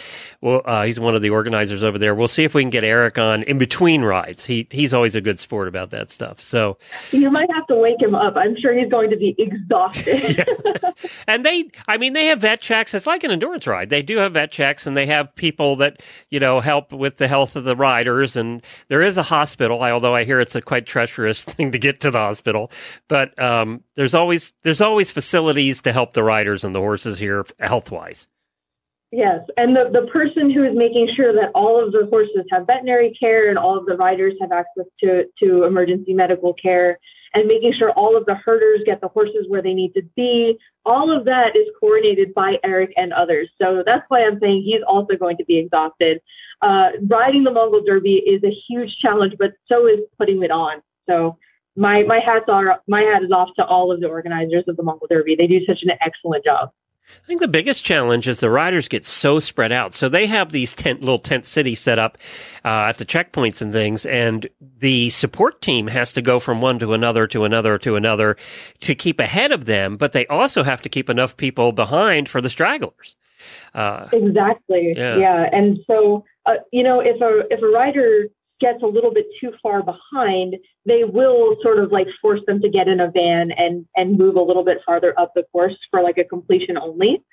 Well, uh, he's one of the organizers over there. We'll see if we can get Eric on in between rides. He he's always a good sport about that stuff. So you might have to wake him up. I'm sure he's going to be exhausted. and they i mean they have vet checks it's like an endurance ride they do have vet checks and they have people that you know help with the health of the riders and there is a hospital although i hear it's a quite treacherous thing to get to the hospital but um, there's always there's always facilities to help the riders and the horses here health wise Yes, and the, the person who is making sure that all of the horses have veterinary care and all of the riders have access to, to emergency medical care and making sure all of the herders get the horses where they need to be, all of that is coordinated by Eric and others. So that's why I'm saying he's also going to be exhausted. Uh, riding the Mongol Derby is a huge challenge, but so is putting it on. So my my hats are my hat is off to all of the organizers of the Mongol Derby. They do such an excellent job. I think the biggest challenge is the riders get so spread out. So they have these tent, little tent cities set up uh, at the checkpoints and things, and the support team has to go from one to another to another to another to keep ahead of them. But they also have to keep enough people behind for the stragglers. Uh, Exactly. Yeah. Yeah. And so, uh, you know, if a if a rider gets a little bit too far behind, they will sort of like force them to get in a van and and move a little bit farther up the course for like a completion only.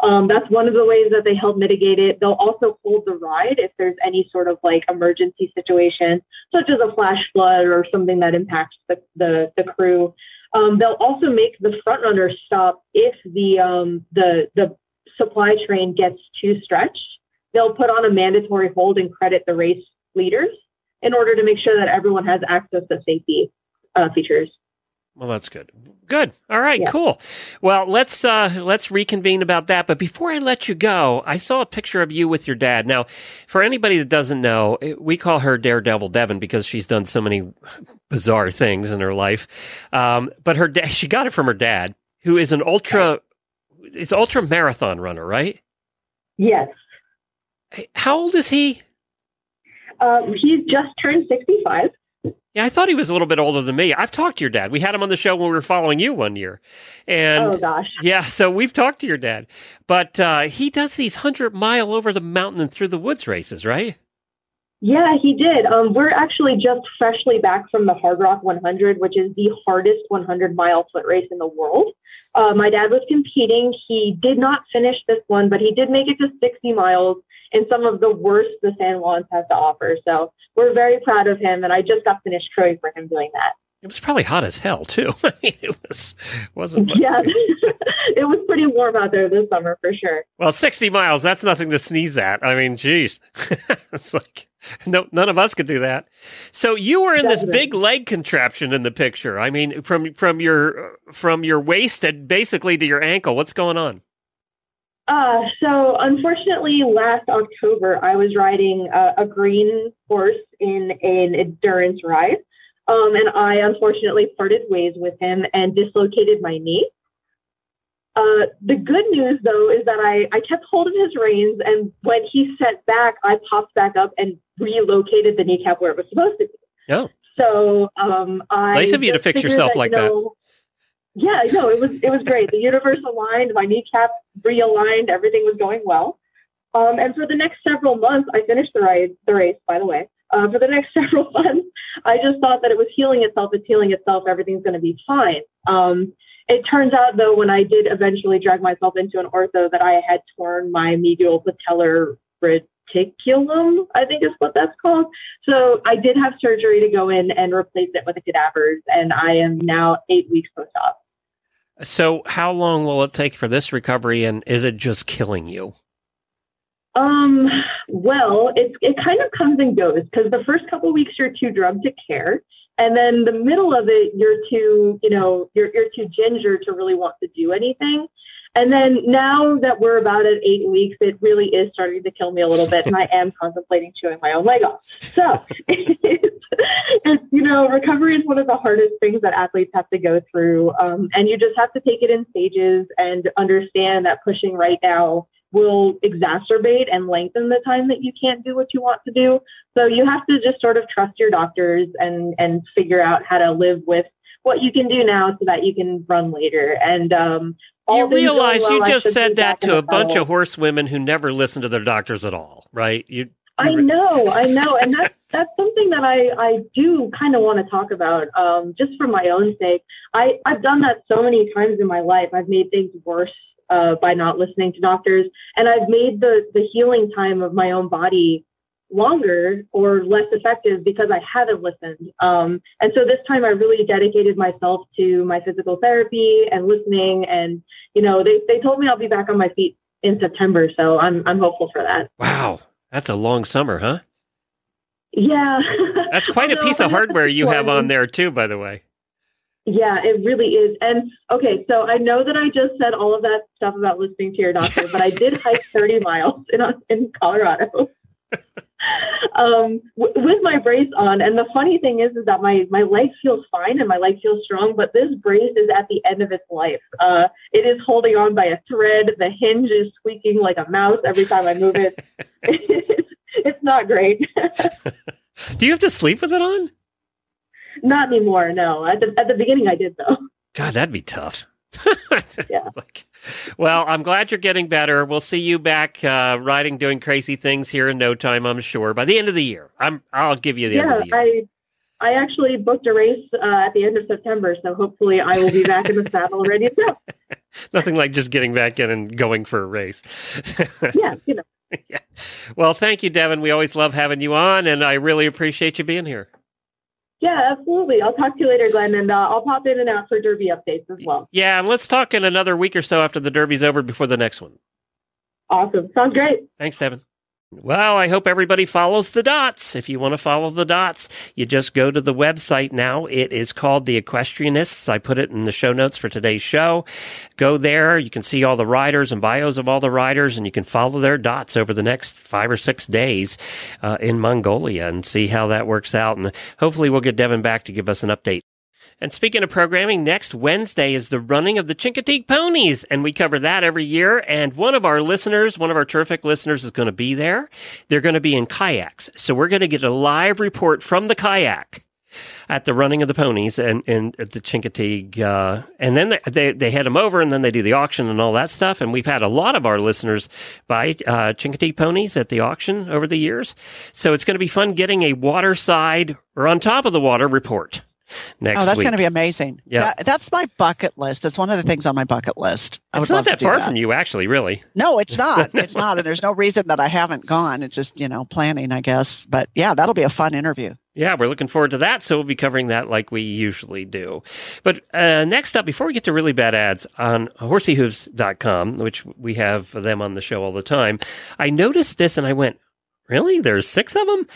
Um, that's one of the ways that they help mitigate it. They'll also hold the ride if there's any sort of like emergency situation, such as a flash flood or something that impacts the the, the crew. Um, they'll also make the front runner stop if the um, the the supply train gets too stretched. They'll put on a mandatory hold and credit the race leaders in order to make sure that everyone has access to safety uh, features. Well, that's good. Good. All right. Yeah. Cool. Well, let's uh, let's reconvene about that. But before I let you go, I saw a picture of you with your dad. Now, for anybody that doesn't know, eh, we call her Daredevil Devan because she's done so many bizarre things in her life. Um, but her dad, she got it from her dad, who is an ultra, it's ultra marathon runner, right? Yes. How old is he? Um, he's just turned 65. Yeah, I thought he was a little bit older than me. I've talked to your dad. We had him on the show when we were following you one year, and oh, gosh. Yeah, so we've talked to your dad, but uh, he does these hundred mile over the mountain and through the woods races, right? Yeah, he did. Um, we're actually just freshly back from the Hardrock 100, which is the hardest 100 mile foot race in the world. Uh, my dad was competing. He did not finish this one, but he did make it to 60 miles in some of the worst the San Juans has to offer. So we're very proud of him, and I just got finished crowing for him doing that. It was probably hot as hell too. It was wasn't Yeah, it was pretty warm out there this summer for sure. well, sixty miles. That's nothing to sneeze at. I mean, geez, it's like no, none of us could do that. So you were in this big leg contraption in the picture. I mean, from from your from your waist and basically to your ankle. What's going on? Uh, so unfortunately, last October, I was riding a, a green horse in an endurance ride. Um, and I unfortunately parted ways with him and dislocated my knee. Uh, the good news, though, is that I, I kept hold of his reins, and when he set back, I popped back up and relocated the kneecap where it was supposed to be. Oh. So um, I Nice of you to fix yourself that, like you know, Yeah, no, it was it was great. The universe aligned, my kneecap realigned, everything was going well. Um, and for the next several months, I finished the race. The race, by the way. Uh, for the next several months, I just thought that it was healing itself. It's healing itself. Everything's going to be fine. Um, it turns out, though, when I did eventually drag myself into an ortho, that I had torn my medial patellar reticulum. I think is what that's called. So I did have surgery to go in and replace it with a cadavers, and I am now eight weeks post-op. So, how long will it take for this recovery, and is it just killing you? Um, well, it it kind of comes and goes because the first couple weeks you're too drugged to care, and then the middle of it you're too, you know, you're you're too ginger to really want to do anything. And then now that we're about at eight weeks, it really is starting to kill me a little bit, and I am contemplating chewing my own leg off. So, it's, it's, you know, recovery is one of the hardest things that athletes have to go through, um, and you just have to take it in stages and understand that pushing right now will exacerbate and lengthen the time that you can't do what you want to do. So you have to just sort of trust your doctors and and figure out how to live with what you can do now so that you can run later. And um, you realize well, you just said that to a bunch saddle. of horsewomen who never listen to their doctors at all, right? You, I you re- know, I know, and that's that's something that I I do kind of want to talk about, um, just for my own sake. I I've done that so many times in my life. I've made things worse uh, by not listening to doctors, and I've made the the healing time of my own body longer or less effective because I haven't listened. Um, and so this time I really dedicated myself to my physical therapy and listening. And you know, they they told me I'll be back on my feet in September, so I'm I'm hopeful for that. wow, that's a long summer, huh? Yeah. That's quite a piece of hardware you have on there too, by the way. Yeah, it really is. And okay, so I know that I just said all of that stuff about listening to your doctor, but I did hike 30 miles in in Colorado. um, w- with my brace on, and the funny thing is, is that my my leg feels fine and my leg feels strong, but this brace is at the end of its life. Uh, it is holding on by a thread. The hinge is squeaking like a mouse every time I move it. it's, it's not great. Do you have to sleep with it on? not anymore. No, at the at the beginning I did though. God, that'd be tough. Yeah. Like, well, I'm glad you're getting better. We'll see you back uh, riding, doing crazy things here in no time. I'm sure by the end of the year. I'm. I'll give you the end yeah, of the year. I I actually booked a race uh, at the end of September, so hopefully I will be back in the saddle ready to go. Nothing like just getting back in and going for a race. Yeah, you know. yeah. Well, thank you, Devan. We always love having you on, and I really appreciate you being here. Yeah, absolutely. I'll talk to you later, Glenn, and uh, I'll pop in and out for Derby updates as well. Yeah, and let's talk in another week or so after the Derby's over before the next one. Awesome. Sounds great. Thanks, Devan. Well, I hope everybody follows the dots. If you want to follow the dots, you just go to the website now. It is called The Adventurists. I put it in the show notes for today's show. Go there. You can see all the riders and bios of all the riders, and you can follow their dots over the next five or six days uh, in Mongolia and see how that works out. And hopefully, we'll get Devan back to give us an update. And speaking of programming, next Wednesday is the running of the Chincoteague Ponies, and we cover that every year. And one of our listeners, one of our terrific listeners, is going to be there. They're going to be in kayaks, so we're going to get a live report from the kayak at the running of the ponies and, and at the Chincoteague. Uh, and then they, they, they head them over and then they do the auction and all that stuff. And we've had a lot of our listeners buy uh, Chincoteague ponies at the auction over the years. So it's going to be fun getting a waterside or on top of the water report next Oh, that's going to be amazing. Yeah. That, that's my bucket list. That's one of the things on my bucket list. I it's not that far that. from you, actually, really. No, it's not. It's not. And there's no reason that I haven't gone. It's just, you know, planning, I guess. But yeah, that'll be a fun interview. Yeah, we're looking forward to that. So we'll be covering that like we usually do. But uh, next up, before we get to really bad ads on horseyhooves.com, which we have them on the show all the time, I noticed this and I went, really? There's six of them?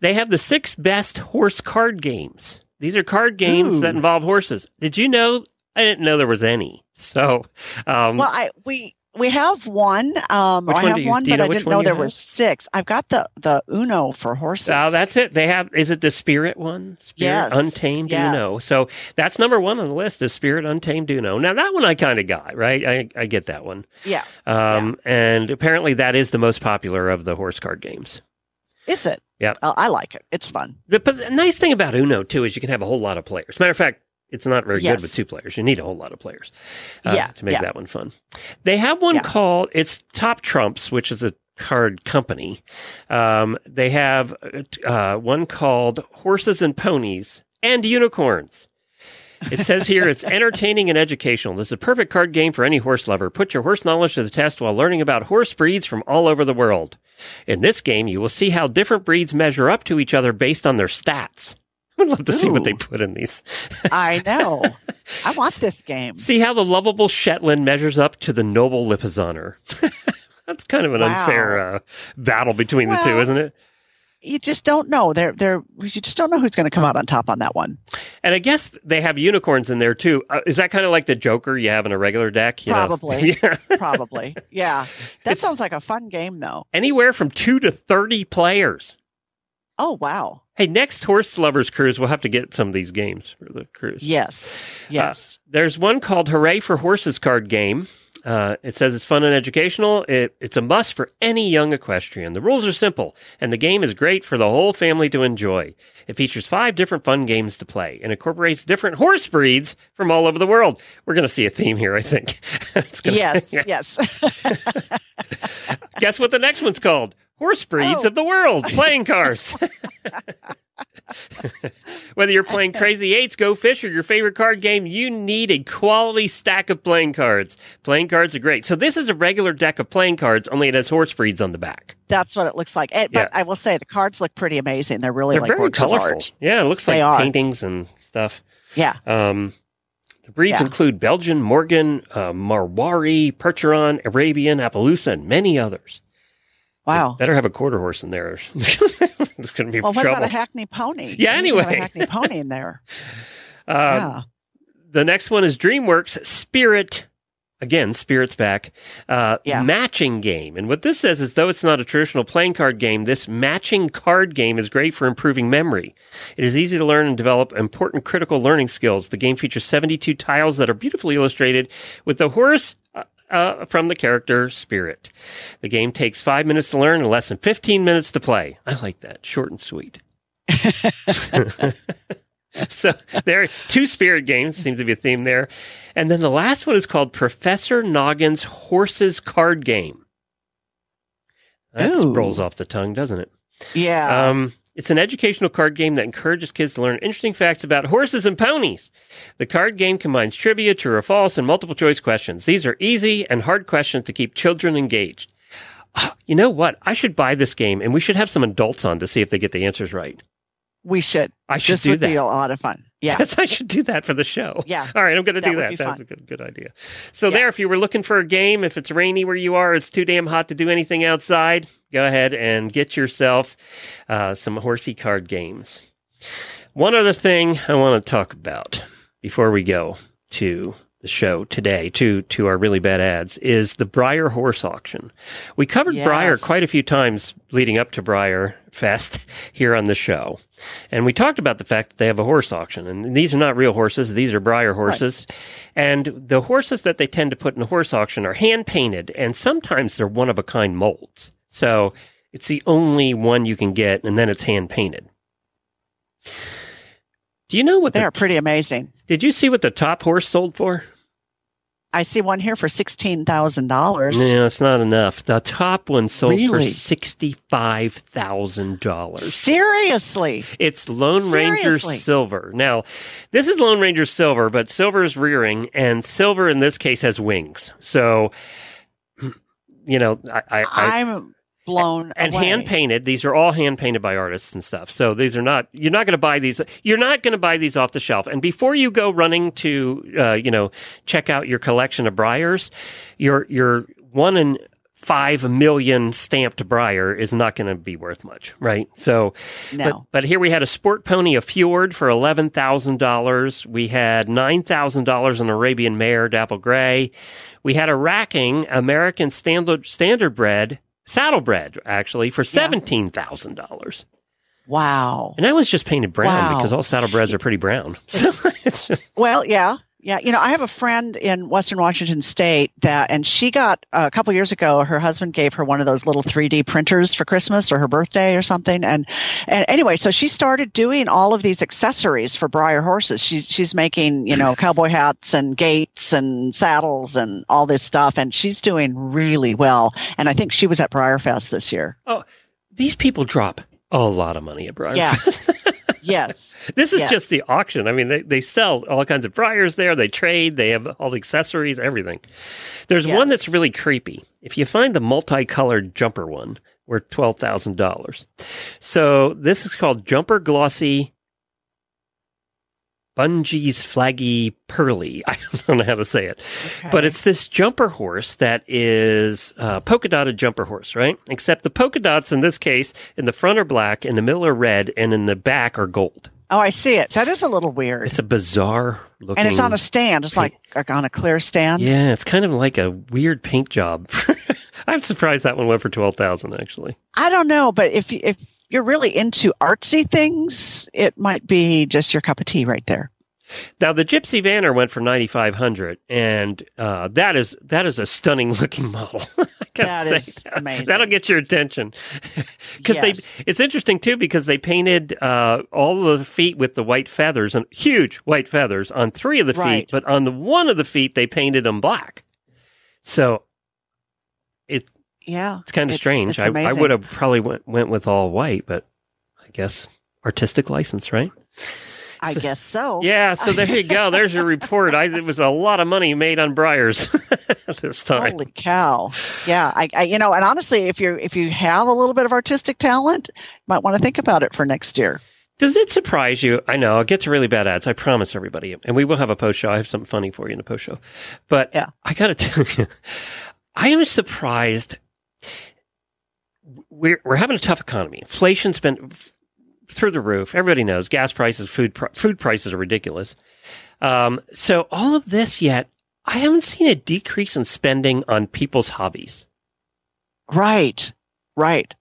They have the six best horse card games. These are card games Ooh. that involve horses. Did you know? I didn't know there was any. So, um, Well, I we we have one. Um, Which I one have do you- one, do you but I which didn't one know there have? were six. I've got the the Uno for horses. Oh, that's it. They have. Is it the Spirit one? Spirit Yes. Untamed Yes. Uno. So that's number one on the list. The Spirit Untamed Uno. Now that one I kind of got right. I I get that one. yeah. Um, and apparently that is the most popular of the horse card games. Is it? Yep. Well, I like it. It's fun. The, but the nice thing about Uno too is you can have a whole lot of players. Matter of fact, it's not very Yes. good with two players. You need a whole lot of players uh, Yeah, to make yeah. that one fun. They have one Yeah. called it's Top Trumps, which is a card company. Um, they have uh, one called Horses and Ponies and Unicorns. It says here it's entertaining and educational. This is a perfect card game for any horse lover. Put your horse knowledge to the test while learning about horse breeds from all over the world. In this game, you will see how different breeds measure up to each other based on their stats. I'd love to see what they put in these. I know. I want this game. See how the lovable Shetland measures up to the noble Lipizzaner. That's kind of an Wow. unfair uh, battle between the two, isn't it? You just don't know. They're they're you just don't know who's going to come out on top on that one. And I guess they have unicorns in there too. Uh, is that kind of like the Joker you have in a regular deck? You know? Probably. Yeah. Probably. Yeah. That It's- sounds like a fun game though. Anywhere from two to 30 players. Oh wow. Hey, next Horse Lovers Cruise, we'll have to get some of these games for the cruise. Yes. Yes. There's one called Hooray for Horses card game. Uh, it says it's fun and educational. It, it's a must for any young equestrian. The rules are simple, and the game is great for the whole family to enjoy. It features five different fun games to play and incorporates different horse breeds from all over the world. We're going to see a theme here, I think. It's gonna- yes. Yeah. Yes. Guess what the next one's called? Horse breeds Oh. of the world, playing cards. Whether you're playing Crazy Eights, Go Fish, or your favorite card game, you need a quality stack of playing cards. Playing cards are great. So this is a regular deck of playing cards, only it has horse breeds on the back. That's what it looks like. But Yeah. I will say the cards look pretty amazing. They're really They're like very colorful. Yeah, it looks like are. paintings and stuff. Yeah. Um, the breeds Yeah. include Belgian, Morgan, uh, Marwari, Percheron, Arabian, Appaloosa, and many others. Wow. Better have a quarter horse in there. it's going to be Well, what trouble. about a Hackney pony? Yeah, You need have anyway. a Hackney pony in there. Uh, yeah. The next one is DreamWorks Spirit. Again, Spirit's back. Uh, Yeah. Matching game. And what this says is, though it's not a traditional playing card game, this matching card game is great for improving memory. It is easy to learn and develop important critical learning skills. The game features 72 tiles that are beautifully illustrated with the horse uh, from the character Spirit. The game takes five minutes to learn and less than 15 minutes to play. I like that. Short and sweet. so there are two spirit games seems to be a theme there and then the last one is called professor noggin's horses card game that Ooh. rolls off the tongue doesn't it Yeah. um, it's an educational card game that encourages kids to learn interesting facts about horses and ponies. The card game combines trivia, true or false, and multiple choice questions. These are easy and hard questions to keep children engaged. Ah, You know what? I should buy this game and we should have some adults on to see if they get the answers right. we should. I should This do would that. be a lot of fun. Yeah. Yes, I should do that for the show. Yeah. All right, I'm going to do that. That's a good, good idea. So Yeah. there, if you were looking for a game, if it's rainy where you are, it's too damn hot to do anything outside. Go ahead and get yourself uh, some horsey card games. One other thing I want to talk about before we go to the show today, to to our really bad ads, is the Breyer Horse Auction. We covered Breyer quite a few times leading up to Breyer Fest here on the show. And we talked about the fact that they have a horse auction. And these are not real horses, these are Breyer horses. And the horses that they tend to put in the horse auction are hand painted, and sometimes they're one of a kind molds. So it's the only one you can get, and then it's hand painted. Do you know what They the are pretty amazing. did you see what the top horse sold for? I see one here for sixteen thousand dollars. No, it's not enough. The top one sold for sixty-five thousand dollars. Seriously, It's Lone Ranger Silver. Now, this is Lone Ranger Silver, but Silver is rearing, and Silver in this case has wings. So, you know, I, I, I I'm blown and away. hand painted. These are all hand painted by artists and stuff. So these are not. You're not going to buy these. You're not going to buy these off the shelf. And before you go running to, uh, you know, check out your collection of Breyers, your your one in five million stamped Breyer is not going to be worth much, right? So, but, No. but here we had a sport pony, a Fjord, for eleven thousand dollars. We had nine thousand dollars an Arabian mare, dapple gray. We had a racking American standard standard bred saddlebred actually for seventeen thousand dollars, Wow. and that was just painted brown Wow. because all saddlebreds are pretty brown. So it's just Well, yeah. Yeah, you know, I have a friend in Western Washington State that, and she got uh, a couple years ago. Her husband gave her one of those little 3D printers for Christmas or her birthday or something. And, and anyway, so she started doing all of these accessories for Breyer horses. She's she's making you know cowboy hats and gates and saddles and all this stuff, and she's doing really well. And I think she was at Breyer Fest this year. Oh, these people drop a lot of money at Breyer Yeah. Fest. Yes, This is Yes. just the auction. I mean, they, they sell all kinds of Breyers there. They trade. They have all the accessories, everything. There's one that's really creepy. If you find the multicolored jumper one, worth twelve thousand dollars. So this is called Jumper Glossy Bungee's Flaggy Pearly. I don't know how to say it. But it's this jumper horse that is uh, polka dotted jumper horse, right? Except the polka dots in this case, in the front are black, in the middle are red, and in the back are gold. oh, I see it. That is a little weird. It's a bizarre looking. and it's on a stand. It's like, like on a clear stand. yeah, it's kind of like a weird paint job. I'm surprised that one went for twelve thousand. Actually, I don't know, but if you- if you're really into artsy things, it might be just your cup of tea right there. now the Gypsy Vanner went for ninety five hundred, and uh, that is that is a stunning looking model. I That say is that. amazing. That'll get your attention because Yes. they. It's interesting too because they painted uh, all of the feet with the white feathers and huge white feathers on three of the Right. feet, but on the one of the feet they painted them black. So Yeah, It's kind of It's- strange. it's I, I would have probably went, went with all white, but I guess artistic license, right? I guess so. Yeah. So there you go. There's your report. I, it was a lot of money made on Breyers this time. Holy cow! Yeah, I, I, you know, and honestly, if you if you have a little bit of artistic talent, you might want to think about it for next year. Does it surprise you? I know I'll get to really bad ads. I promise everybody, and we will have a post show. I have something funny for you in the post show, but Yeah. I got to tell you, I am surprised. We're we're having a tough economy. Inflation's been through the roof. Everybody knows gas prices, food pri- food prices are ridiculous. Um, so all of this yet, I haven't seen a decrease in spending on people's hobbies. Right, right.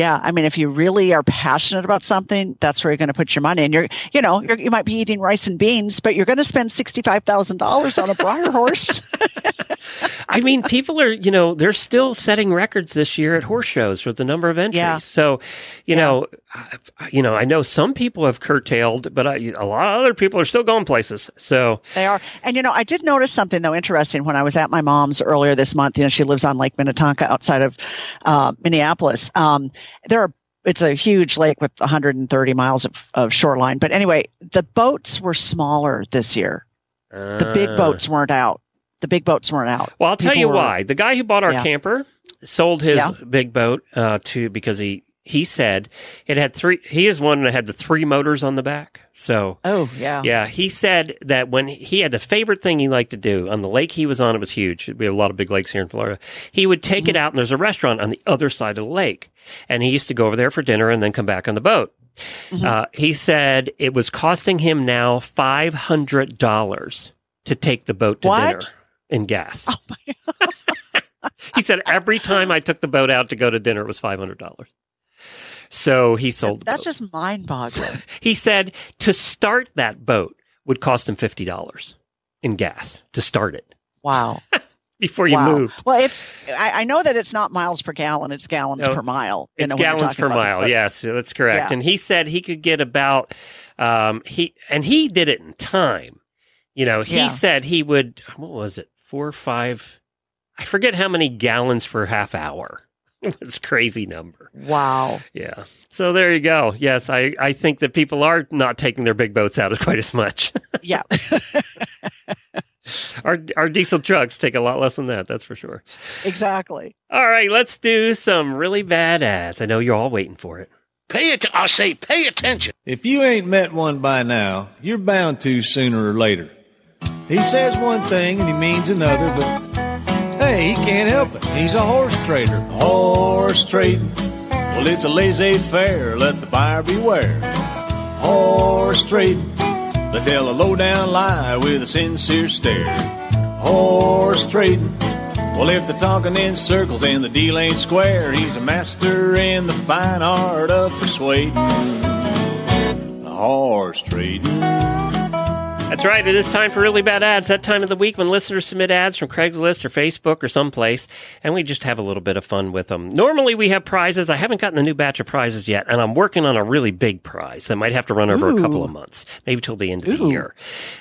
Yeah, I mean, if you really are passionate about something, that's where you're going to put your money. And you're, you know, you're, you might be eating rice and beans, but you're going to spend sixty-five thousand dollars on a Breyer horse. I mean, people are, you know, they're still setting records this year at horse shows for the number of entries. Yeah. So, you Yeah. know, I, you know, I know some people have curtailed, but I, a lot of other people are still going places. So, They are. And, you know, I did notice something, though, interesting when I was at my mom's earlier this month. You know, she lives on Lake Minnetonka outside of uh, Minneapolis. Um, there are, it's a huge lake with 130 miles of, of shoreline. But anyway, the boats were smaller this year. The big uh, boats weren't out. The big boats weren't out. Well, I'll tell People you were- why. The guy who bought our Yeah. camper sold his Yeah. big boat uh, to because he he said it had three. He is one that had the three motors on the back. So, Oh, yeah. yeah, he said that when he had the favorite thing he liked to do on the lake he was on, it was huge. We have a lot of big lakes here in Florida. He would take it out, and there's a restaurant on the other side of the lake, and he used to go over there for dinner and then come back on the boat. Uh, he said it was costing him now five hundred dollars to take the boat to What? dinner in gas. he said every time I took the boat out to go to dinner, it was five hundred dollars. So he sold. That's just mind boggling. He said to start that boat would cost him fifty dollars in gas to start it Wow. before you wow. moved. Well, it's, I, I know that it's not miles per gallon, it's gallons No, per mile. It's know, when you're gallons per this, mile. Yes, that's correct. Yeah. And he said he could get about um, he and he did it in time. You know, he Yeah. said he would. What was it? Four or five? I forget how many gallons per half hour. It was a crazy number. Wow. Yeah. So there you go. Yes, I, I think that people are not taking their big boats out as quite as much. Yeah. our our diesel trucks take a lot less than that. That's for sure. exactly. All right, let's do some really bad ads. I know you're all waiting for it. Pay it. I say, pay attention. If you ain't met one by now, you're bound to sooner or later. He says one thing and he means another, but he can't help it. He's a horse trader. Horse trading. Well, it's a laissez faire. Let the buyer beware. Horse trading. They tell a low down lie with a sincere stare. Horse trading. Well, if they're talking in circles and the deal ain't square, he's a master in the fine art of persuading. Horse trading. That's right. It is time for really bad ads. That time of the week when listeners submit ads from Craigslist or Facebook or someplace, and we just have a little bit of fun with them. Normally, we have prizes. I haven't gotten the new batch of prizes yet, and I'm working on a really big prize that might have to run over a couple of months, maybe till the end of the year.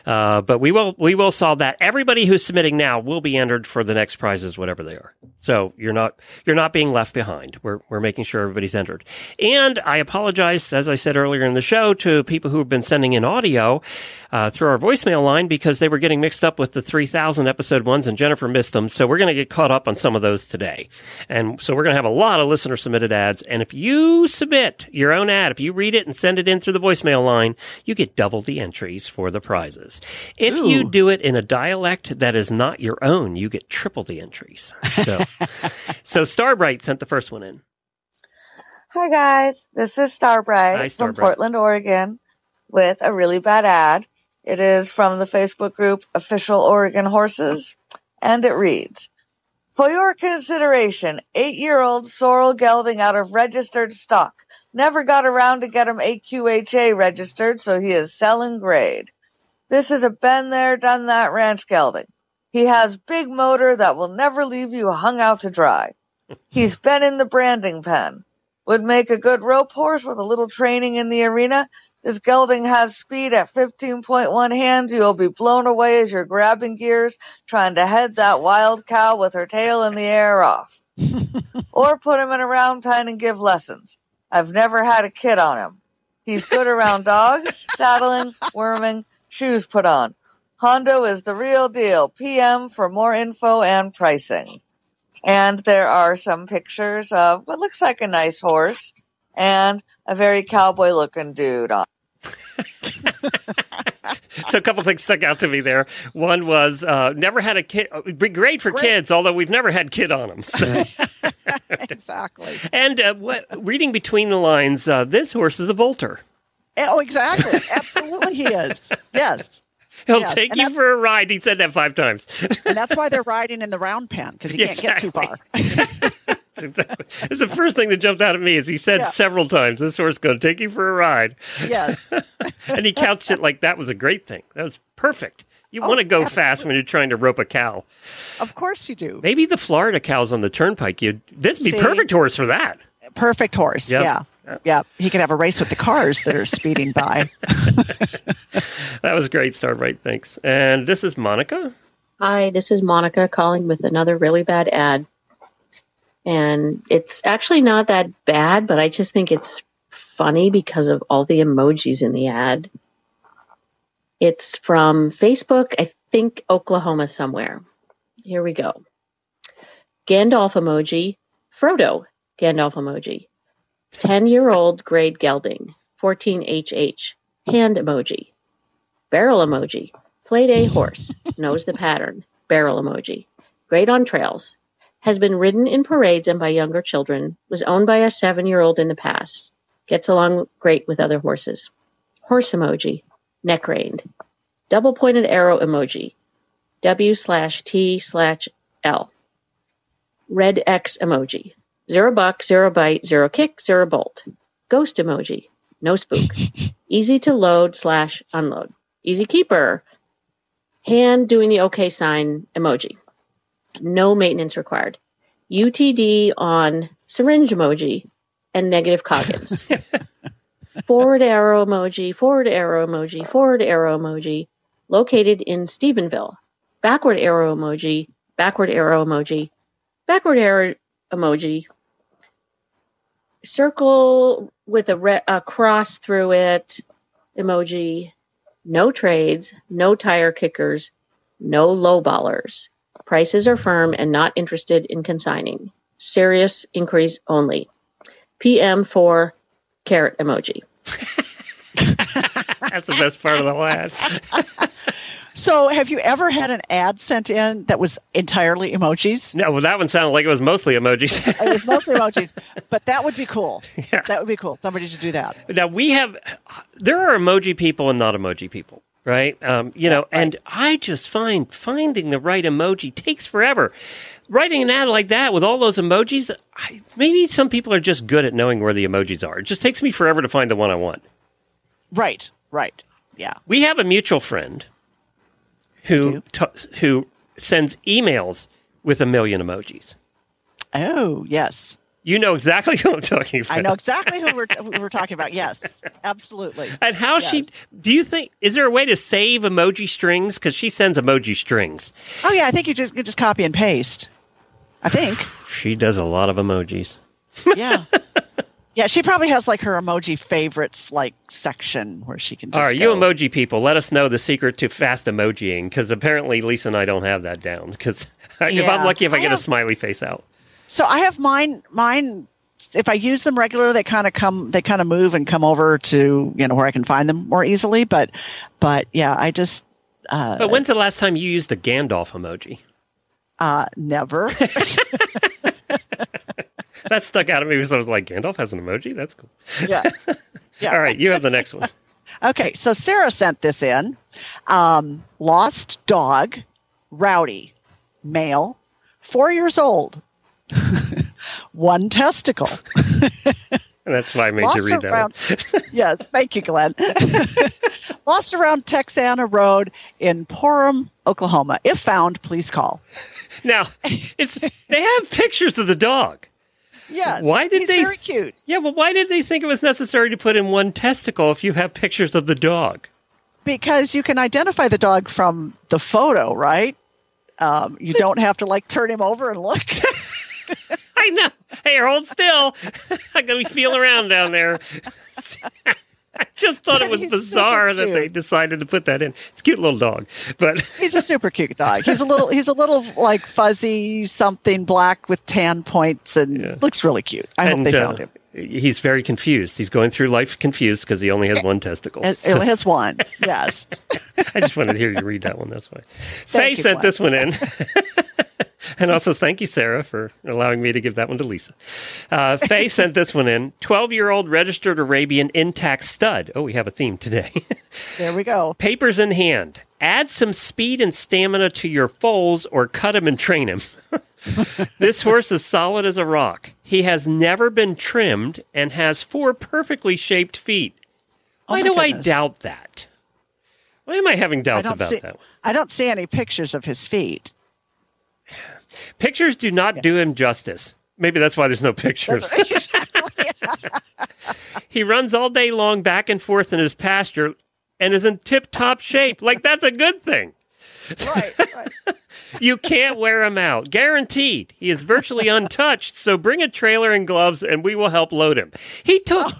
Uh, but we will we will solve that. Everybody who's submitting now will be entered for the next prizes, whatever they are. So you're not you're not being left behind. We're we're making sure everybody's entered. And I apologize, as I said earlier in the show, to people who have been sending in audio uh, through our voicemail line because they were getting mixed up with the 3000 episode ones and Jennifer missed them. So we're going to get caught up on some of those today. And so we're going to have a lot of listener submitted ads. And if you submit your own ad, if you read it and send it in through the voicemail line, you get double the entries for the prizes. If you do it in a dialect that is not your own, you get triple the entries. So, so Starbright sent the first one in. Hi guys, this is Starbright Hi, from Portland, Oregon with a really bad ad. It is from the Facebook group Official Oregon Horses and it reads, For your consideration, eight-year-old sorrel gelding out of registered stock. Never got around to get him AQHA registered, so he is selling grade. This is a been there, done that ranch gelding. He has big motor that will never leave you hung out to dry. He's been in the branding pen. Would make a good rope horse with a little training in the arena. This gelding has speed at 15.1 hands. You'll be blown away as you're grabbing gears, trying to head that wild cow with her tail in the air off. or put him in a round pen and give lessons. I've never had a kid on him. He's good around dogs, saddling, worming, shoes put on. Hondo is the real deal. PM for more info and pricing. And there are some pictures of what looks like a nice horse and a very cowboy looking dude on. so a couple things stuck out to me there. One was uh, never had a kid. uh, It'd be great for kids, although we've never had kid on them. So. exactly. and uh, what, reading between the lines, uh, this horse is a bolter. Oh, exactly. Absolutely, he is. Yes. He'll Yes, take and you for a ride. He said that five times. And that's why they're riding in the round pen because he can't get too far. exactly. It's the first thing that jumped out at me is he said Yeah. several times, "This horse is going to take you for a ride," yes. and he couched it like that was a great thing. That was perfect. You want to oh, go fast when you're trying to rope a cow. Of course you do. Maybe the Florida cows on the turnpike. You this would be See? perfect horse for that. Perfect horse. Yep. Yeah. Yeah. He could have a race with the cars that are speeding by. That was great, Starbright. Thanks. And this is Monica. Hi, this is Monica calling with another really bad ad. And it's actually not that bad, but I just think it's funny because of all the emojis in the ad. It's from Facebook, I think Oklahoma somewhere. Here we go. Gandalf emoji, Frodo Gandalf emoji. 10 year old grade gelding, 14HH, hand emoji. Barrel emoji, played a horse, knows the pattern, barrel emoji. Great on trails, has been ridden in parades and by younger children, was owned by a seven year old in the past, gets along great with other horses. Horse emoji, neck reined. Double pointed arrow emoji, W slash T slash L. Red X emoji, zero buck, zero bite, zero kick, zero bolt. Ghost emoji, no spook. Easy to load slash unload. Easy keeper. Hand doing the OK sign emoji. No maintenance required. UTD on syringe emoji and negative Coggins. forward arrow emoji, forward arrow emoji, forward arrow emoji, located in Stephenville. Backward arrow emoji, backward arrow emoji, backward arrow emoji, circle with a, re- a cross through it emoji, no trades, no tire kickers, no low ballers. Prices are firm and not interested in consigning. Serious inquiries only. PM for carrot emoji. That's the best part of the whole ad. So, have you ever had an ad sent in that was entirely emojis? No, well, that one sounded like it was mostly emojis. It was mostly emojis, but that would be cool. Yeah. That would be cool. Somebody should do that. now we have, there are emoji people and not emoji people, right? Um, you know, and I just find finding the right emoji takes forever. Writing an ad like that with all those emojis, I, maybe some people are just good at knowing where the emojis are. It just takes me forever to find the one I want. Right, right. Yeah. We have a mutual friend who t- who sends emails with a million emojis. Oh, yes. You know exactly who I'm talking about. I know exactly who we're, who we're talking about. Yes, absolutely. And how she? Do you think? Is there a way to save emoji strings? Because she sends emoji strings. Oh, yeah. I think you just you just copy and paste. I think. She does a lot of emojis. yeah. Yeah, she probably has like her emoji favorites like section where she can just All right, go. you emoji people, let us know the secret to fast emojiing because apparently Lisa and I don't have that down. Because if I'm lucky, if I, I get have- a smiley face out. So I have mine. Mine. If I use them regular, they kind of come. They kind of move and come over to you know where I can find them more easily. But, but yeah, I just uh, But when's the last time you used a Gandalf emoji? uh, never. That stuck out at me because I was like, Gandalf has an emoji. That's cool. yeah. Yeah. All right, you have the next one. Okay, so Sarah sent this in. Um, lost dog, rowdy, male, four years old, one testicle. That's why I made Lost you read that. around, One. yes, thank you, Glenn. Lost around Texana Road in Porum, Oklahoma. If found, please call. Now, it's they have pictures of the dog. Yes. Why did he's they? Very cute. Yeah, but why did they think it was necessary to put in one testicle if you have pictures of the dog? Because you can identify the dog from the photo, right? Um, you don't have to like turn him over and look. I know. Hey, hold still. I'm gonna be feel around down there. I just thought it was He's bizarre that they decided to put that in. It's a cute little dog, but He's a super cute dog. He's a little he's a little like fuzzy something black with tan points and looks really cute. I hope they uh, found him. He's very confused. He's going through life confused because he only has one testicle. It, So- has one. Yes. I just wanted to hear you read that one. That's why. Faye Thank you, sent this one in. and also, thank you, Sarah, for allowing me to give that one to Lisa. Uh, Faye sent this one in 12 year old registered Arabian intact stud. Oh, we have a theme today. There we go. Papers in hand. Add some speed and stamina to your foals or cut him and train him. this horse is solid as a rock. He has never been trimmed and has four perfectly shaped feet. Oh Why do I doubt that? Why am I having doubts don't about see that? I don't see any pictures of his feet. Pictures do not do him justice. Maybe that's why there's no pictures. he runs all day long back and forth in his pasture and is in tip top shape. Like, that's a good thing. right, right. You can't wear him out. Guaranteed. He is virtually untouched, so bring a trailer and gloves and we will help load him. He took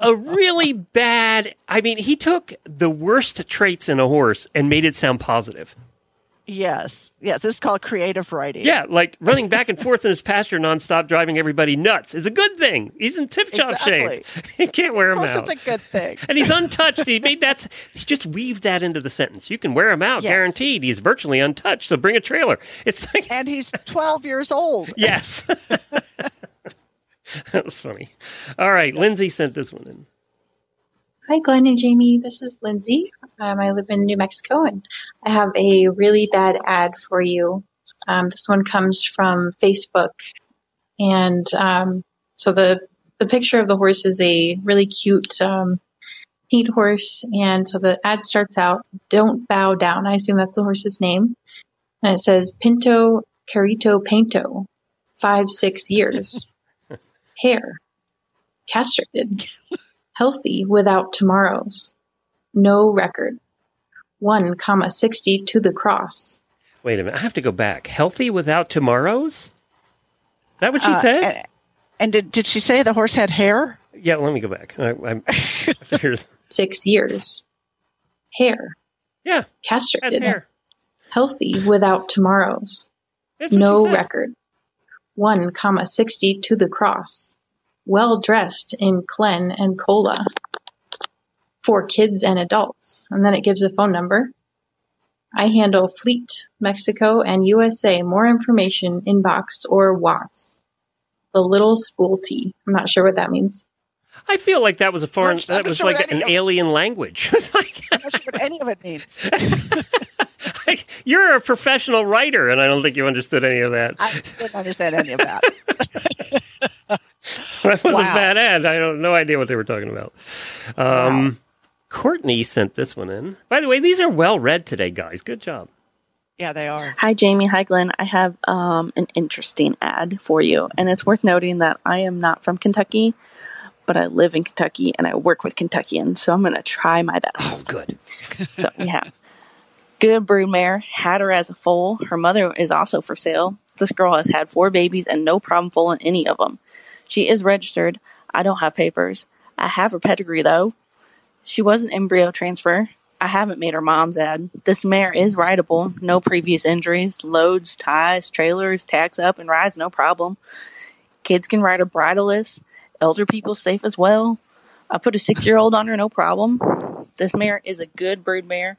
a really bad, I mean, he took the worst traits in a horse and made it sound positive. Yes. Yes. This is called creative writing. Yeah, like running back and forth in his pasture nonstop, driving everybody nuts is a good thing. He's in tip top Exactly. shape. He can't wear him out. it's a good thing. and he's untouched. He made that. He just weaved that into the sentence. You can wear him out, Yes. guaranteed. He's virtually untouched. So bring a trailer. It's like And he's 12 years old. yes. that was funny. All right, Lindsay sent this one in. Hi, Glenn and Jamie. This is Lindsay. Um, I live in New Mexico, and I have a really bad ad for you. Um, this one comes from Facebook, and um, so the the picture of the horse is a really cute um, paint horse, and so the ad starts out, "Don't bow down." I assume that's the horse's name, and it says Pinto Carito Painto, five six years, hair, castrated healthy without tomorrows. No record. 1, comma 60 to the cross. Wait a minute. I have to go back. Healthy without tomorrows? Is that what she Uh, said? And, and did, did she say the horse had hair? yeah, let me go back. I, I have 6 years. Hair. Yeah, that's Castrated. hair. Healthy without tomorrows. That's what No she said. record. 1, comma 60 to the cross. Well dressed in Clen and Cola. For kids and adults. And then it gives a phone number. I handle Fleet, Mexico, and USA. More information, inbox or Watts. The little spool tea. I'm not sure what that means. I feel like that was a foreign. That was sure like an alien language. Like I'm not sure what any of it means. you're a professional writer, and I don't think you understood any of that. I didn't understand any of that. that was a bad ad. I don't no idea what they were talking about. Um, Courtney sent this one in. By the way, these are well read today, guys. Good job. Yeah, they are. Hi, Jamie. Hi, Glenn. I have um, an interesting ad for you. And it's worth noting that I am not from Kentucky, but I live in Kentucky and I work with Kentuckians. So I'm going to try my best. Oh, good. So we have good broodmare, had her as a foal. Her mother is also for sale. This girl has had four babies and no problem foaling any of them. She is registered. I don't have papers. I have her pedigree though. She was an embryo transfer. I haven't made her mom's ad. This mare is rideable. No previous injuries. Loads, ties, trailers, tags up and rides, no problem. Kids can ride her bridleless. Elder people safe as well. I put a six year old on her, no problem. This mare is a good brood mare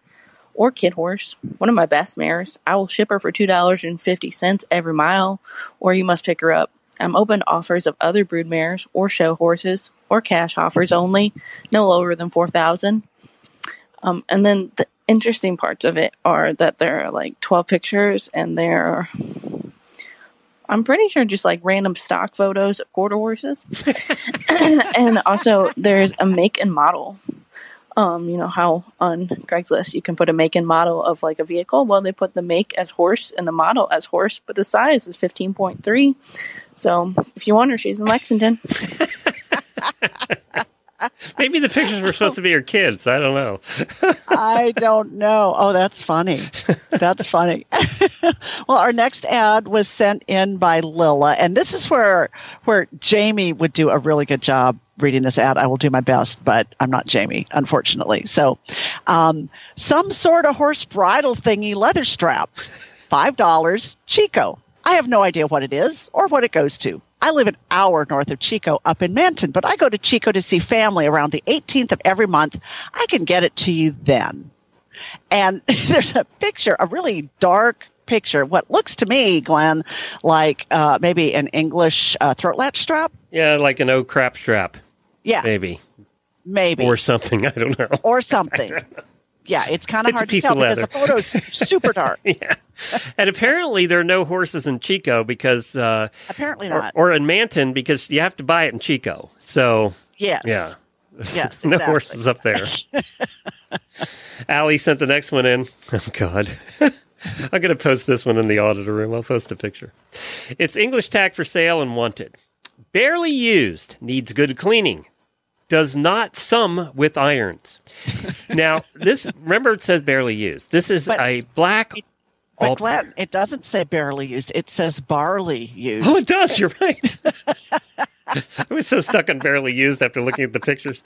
or kid horse, one of my best mares. I will ship her for $2.50 every mile, or you must pick her up. I'm open to offers of other broodmares or show horses or cash offers only, no lower than 4000 um, And then the interesting parts of it are that there are like 12 pictures and there are, I'm pretty sure just like random stock photos of quarter horses. and also there's a make and model um, you know how on Craigslist you can put a make and model of like a vehicle. Well, they put the make as horse and the model as horse, but the size is fifteen point three. So if you want her, she's in Lexington. Maybe the pictures were supposed to be her kids. I don't know. I don't know. Oh, that's funny. That's funny. well, our next ad was sent in by Lilla, and this is where where Jamie would do a really good job reading this ad. I will do my best, but I'm not Jamie, unfortunately. So, um, some sort of horse bridle thingy leather strap, five dollars, Chico. I have no idea what it is or what it goes to. I live an hour north of Chico up in Manton, but I go to Chico to see family around the 18th of every month. I can get it to you then. And there's a picture, a really dark picture, what looks to me, Glenn, like uh, maybe an English uh, throat latch strap. Yeah, like an oh crap strap, Yeah, maybe, maybe. or something. I don't know. Or something. Yeah, it's kind of hard to tell because the photo's super dark. yeah. And apparently there are no horses in Chico because, uh, Apparently or, not. or in Manton because you have to buy it in Chico. So yes. yeah, Yes, no exactly. horses up there. Allie sent the next one in. Oh God. I'm going to post this one in the auditor room. I'll post a picture. It's English tack for sale and wanted. Barely used, needs good cleaning. Does not sum with irons. Now, this, remember it says barely used. This is But- a black. But all- Glenn, it doesn't say barely used. It says barley used. Oh, it does. You're right. I was so stuck on barely used after looking at the pictures.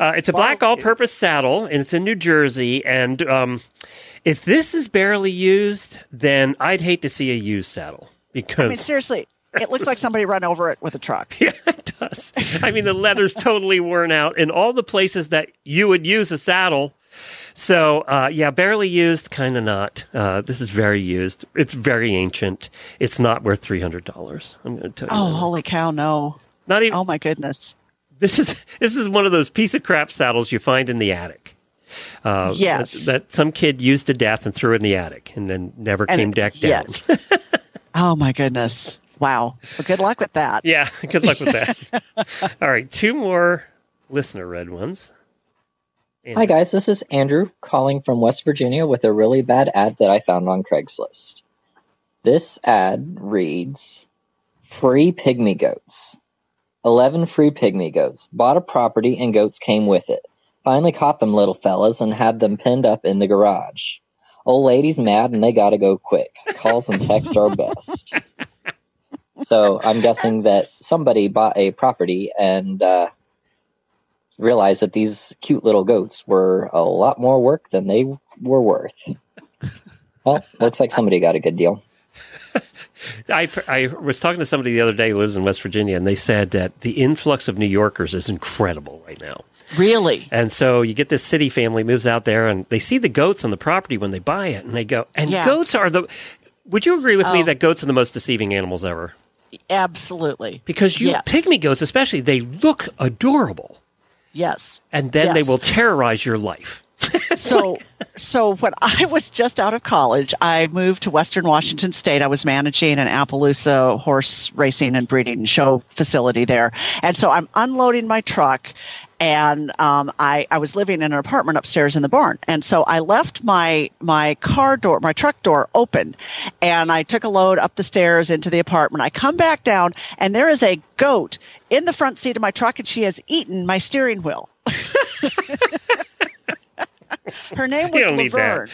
Uh, it's a black all-purpose saddle, and it's in New Jersey. And um, if this is barely used, then I'd hate to see a used saddle because I mean, seriously, it looks like somebody run over it with a truck. Yeah, it does. I mean, the leather's totally worn out in all the places that you would use a saddle. So, uh, yeah, barely used, kind of not. Uh, this is very used. It's very ancient. It's not worth three hundred dollars. I'm going to tell you. Oh, that. holy cow! No, not even. Oh my goodness. This is this is one of those piece of crap saddles you find in the attic. Uh, Yes. that, that some kid used to death and threw in the attic, and then never And came it- back down. yes. Oh my goodness! Wow. Well, good luck with that. Yeah, good luck with that. All right, two more listener read ones. Hi guys, this is Andrew calling from West Virginia with a really bad ad that I found on Craigslist. This ad reads Free pygmy goats. 11 free pygmy goats. Bought a property and goats came with it. Finally caught them little fellas and had them pinned up in the garage. Old lady's mad and they gotta go quick. Calls and texts are best. So I'm guessing that somebody bought a property and uh, realized that these cute little goats were a lot more work than they were worth. Well, looks like somebody got a good deal. I, I was talking to somebody the other day who lives in West Virginia, and they said that the influx of New Yorkers is incredible right now. Really? And so you get this city family moves out there, and they see the goats on the property when they buy it, and they go, and Yeah. goats are the. Would you agree with me Oh. that goats are the most deceiving animals ever? Absolutely. Because you Yes. pygmy goats, especially, they look adorable, Yes. and then they will terrorize your life. so so when I was just out of college, I moved to Western Washington State. I was managing an Appaloosa horse racing and breeding show facility there, and so I'm unloading my truck. And um, I, I was living in an apartment upstairs in the barn, and so I left my my car door, my truck door open, and I took a load up the stairs into the apartment. I come back down, and there is a goat in the front seat of my truck, and she has eaten my steering wheel. Her name was Laverne.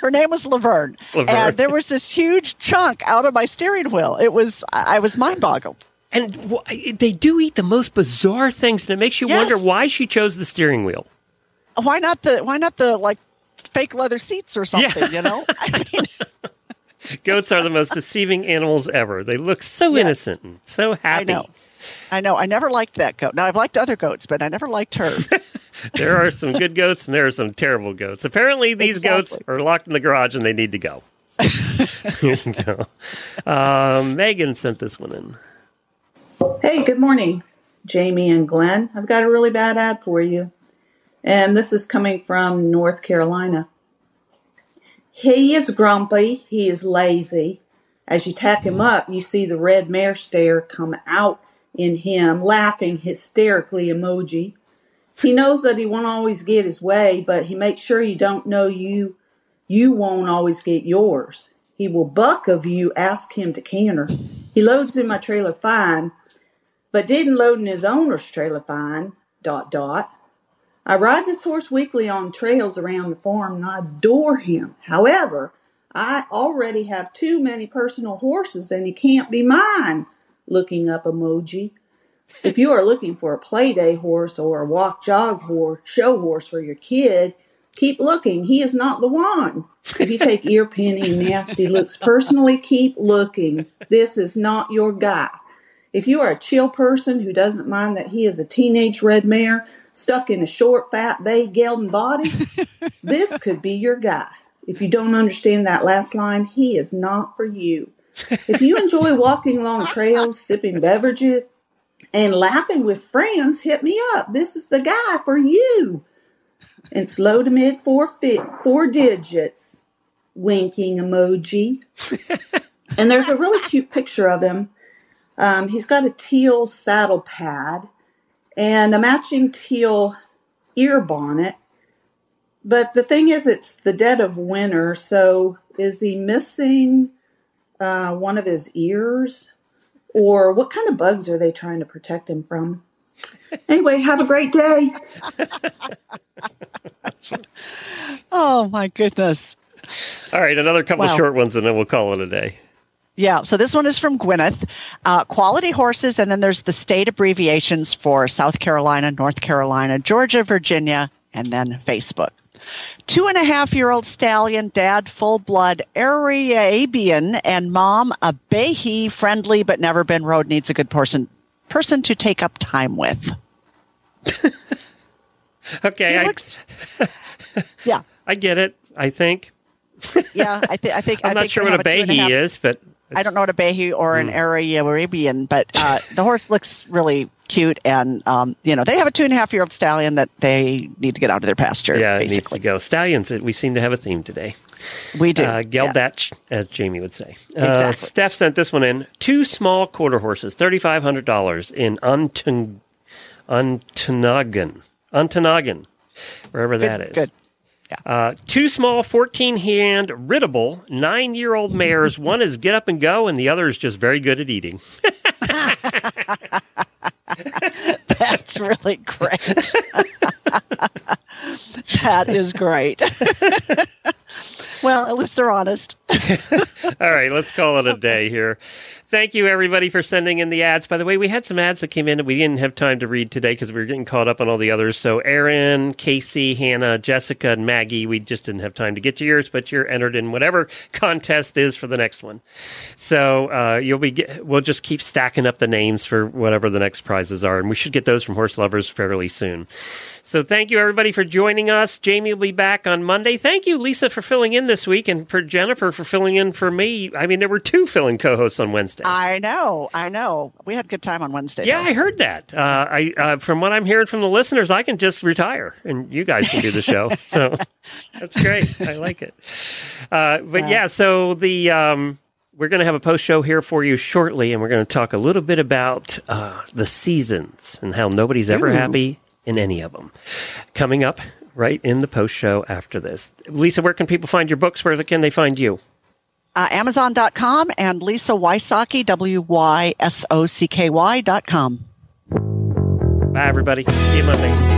Her name was Laverne. Laverne. And there was this huge chunk out of my steering wheel. It was I was mind boggled. And they do eat the most bizarre things, and it makes you Yes. wonder why she chose the steering wheel. Why not the why not the like fake leather seats or something, you know? I mean Goats are the most deceiving animals ever. They look so Yes. innocent and so happy. I know. I know. I never liked that goat. Now I've liked other goats, but I never liked her. There are some good goats and there are some terrible goats. Apparently, these goats are locked in the garage and they need to go. there you go. Um, Megan sent this one in. Hey, good morning, Jamie and Glenn. I've got a really bad ad for you. And this is coming from North Carolina. He is grumpy. He is lazy. As you tack him up, you see the red mare stare come out in him, laughing hysterically emoji. He knows that he won't always get his way, but he makes sure you don't know you you won't always get yours. He will buck of you, ask him to canter. He loads in my trailer fine, but didn't load in his owner's trailer fine. Dot dot. I ride this horse weekly on trails around the farm and I adore him. However, I already have too many personal horses and he can't be mine. Looking up emoji. If you are looking for a play day horse or a walk jog horse, show horse for your kid, keep looking. He is not the one. If you take ear pinning and nasty looks personally, keep looking. This is not your guy. If you are a chill person who doesn't mind that he is a teenage red mare stuck in a short, fat, bay gelding body, this could be your guy. If you don't understand that last line, he is not for you. If you enjoy walking long trails, sipping beverages, and laughing with friends, hit me up. This is the guy for you. It's low to mid four fit, four digits. Winking emoji. and there's a really cute picture of him. Um, he's got a teal saddle pad and a matching teal ear bonnet. But the thing is, it's the dead of winter, so is he missing uh, one of his ears? Or what kind of bugs are they trying to protect him from? Anyway, have a great day. oh my goodness. All right, another couple Wow. short ones and then we'll call it a day. Yeah, so this one is from Gwyneth. Uh, quality horses, and then there's the state abbreviations for South Carolina, North Carolina, Georgia, Virginia, and then Facebook. Two and a half year old stallion, dad full blood Arabian, and mom a Behi friendly but never been rode needs a good person person to take up time with. okay, He I, looks- yeah, I get it. I think. yeah. I, th- I think I'm I not think sure what a have two half- Behi is, but I don't know what a Behi or an Arabian, but uh, the horse looks really cute, and um, you know they have a two and a half year old stallion that they need to get out of their pasture. yeah, it needs to go. Stallions. We seem to have a theme today. we do. Uh, Geldetch, as Jamie would say. Uh, Exactly. Steph sent this one in. Two small quarter horses, thirty-five hundred dollars in Untun- Untunagan, wherever that is. good. Uh, two small, fourteen-hand, riddable, nine-year-old mares. One is get up and go, and the other is just very good at eating. That's really great. that is great. well, at least they're honest. All right, let's call it a day here. Thank you, everybody, for sending in the ads. By the way, we had some ads that came in that we didn't have time to read today because we were getting caught up on all the others. So, Aaron, Casey, Hannah, Jessica, and Maggie, we just didn't have time to get to yours, but you're entered in whatever contest is for the next one. So, uh, you'll be. Get, we'll just keep stacking up the names for whatever the next prizes are, and we should get those from Horseloverz fairly soon. So thank you everybody for joining us. Jamie will be back on Monday. Thank you, Lisa, for filling in this week, and for Jennifer for filling in for me. I mean, there were two filling co-hosts on Wednesday. I know, I know. We had a good time on Wednesday. yeah, though. I heard that. Uh, I uh, from what I'm hearing from the listeners, I can just retire, and you guys can do the show. so that's great. I like it. Uh, but yeah, so the. Um, we're going to have a post show here for you shortly, and we're going to talk a little bit about uh, the seasons and how nobody's ever Ooh. happy in any of them. Coming up right in the post show after this. Lisa, where can people find your books? Where can they find you? Uh, Amazon.com and Lisa Wysocky, W Y S O C K Y dot com. Bye, everybody. See you Monday.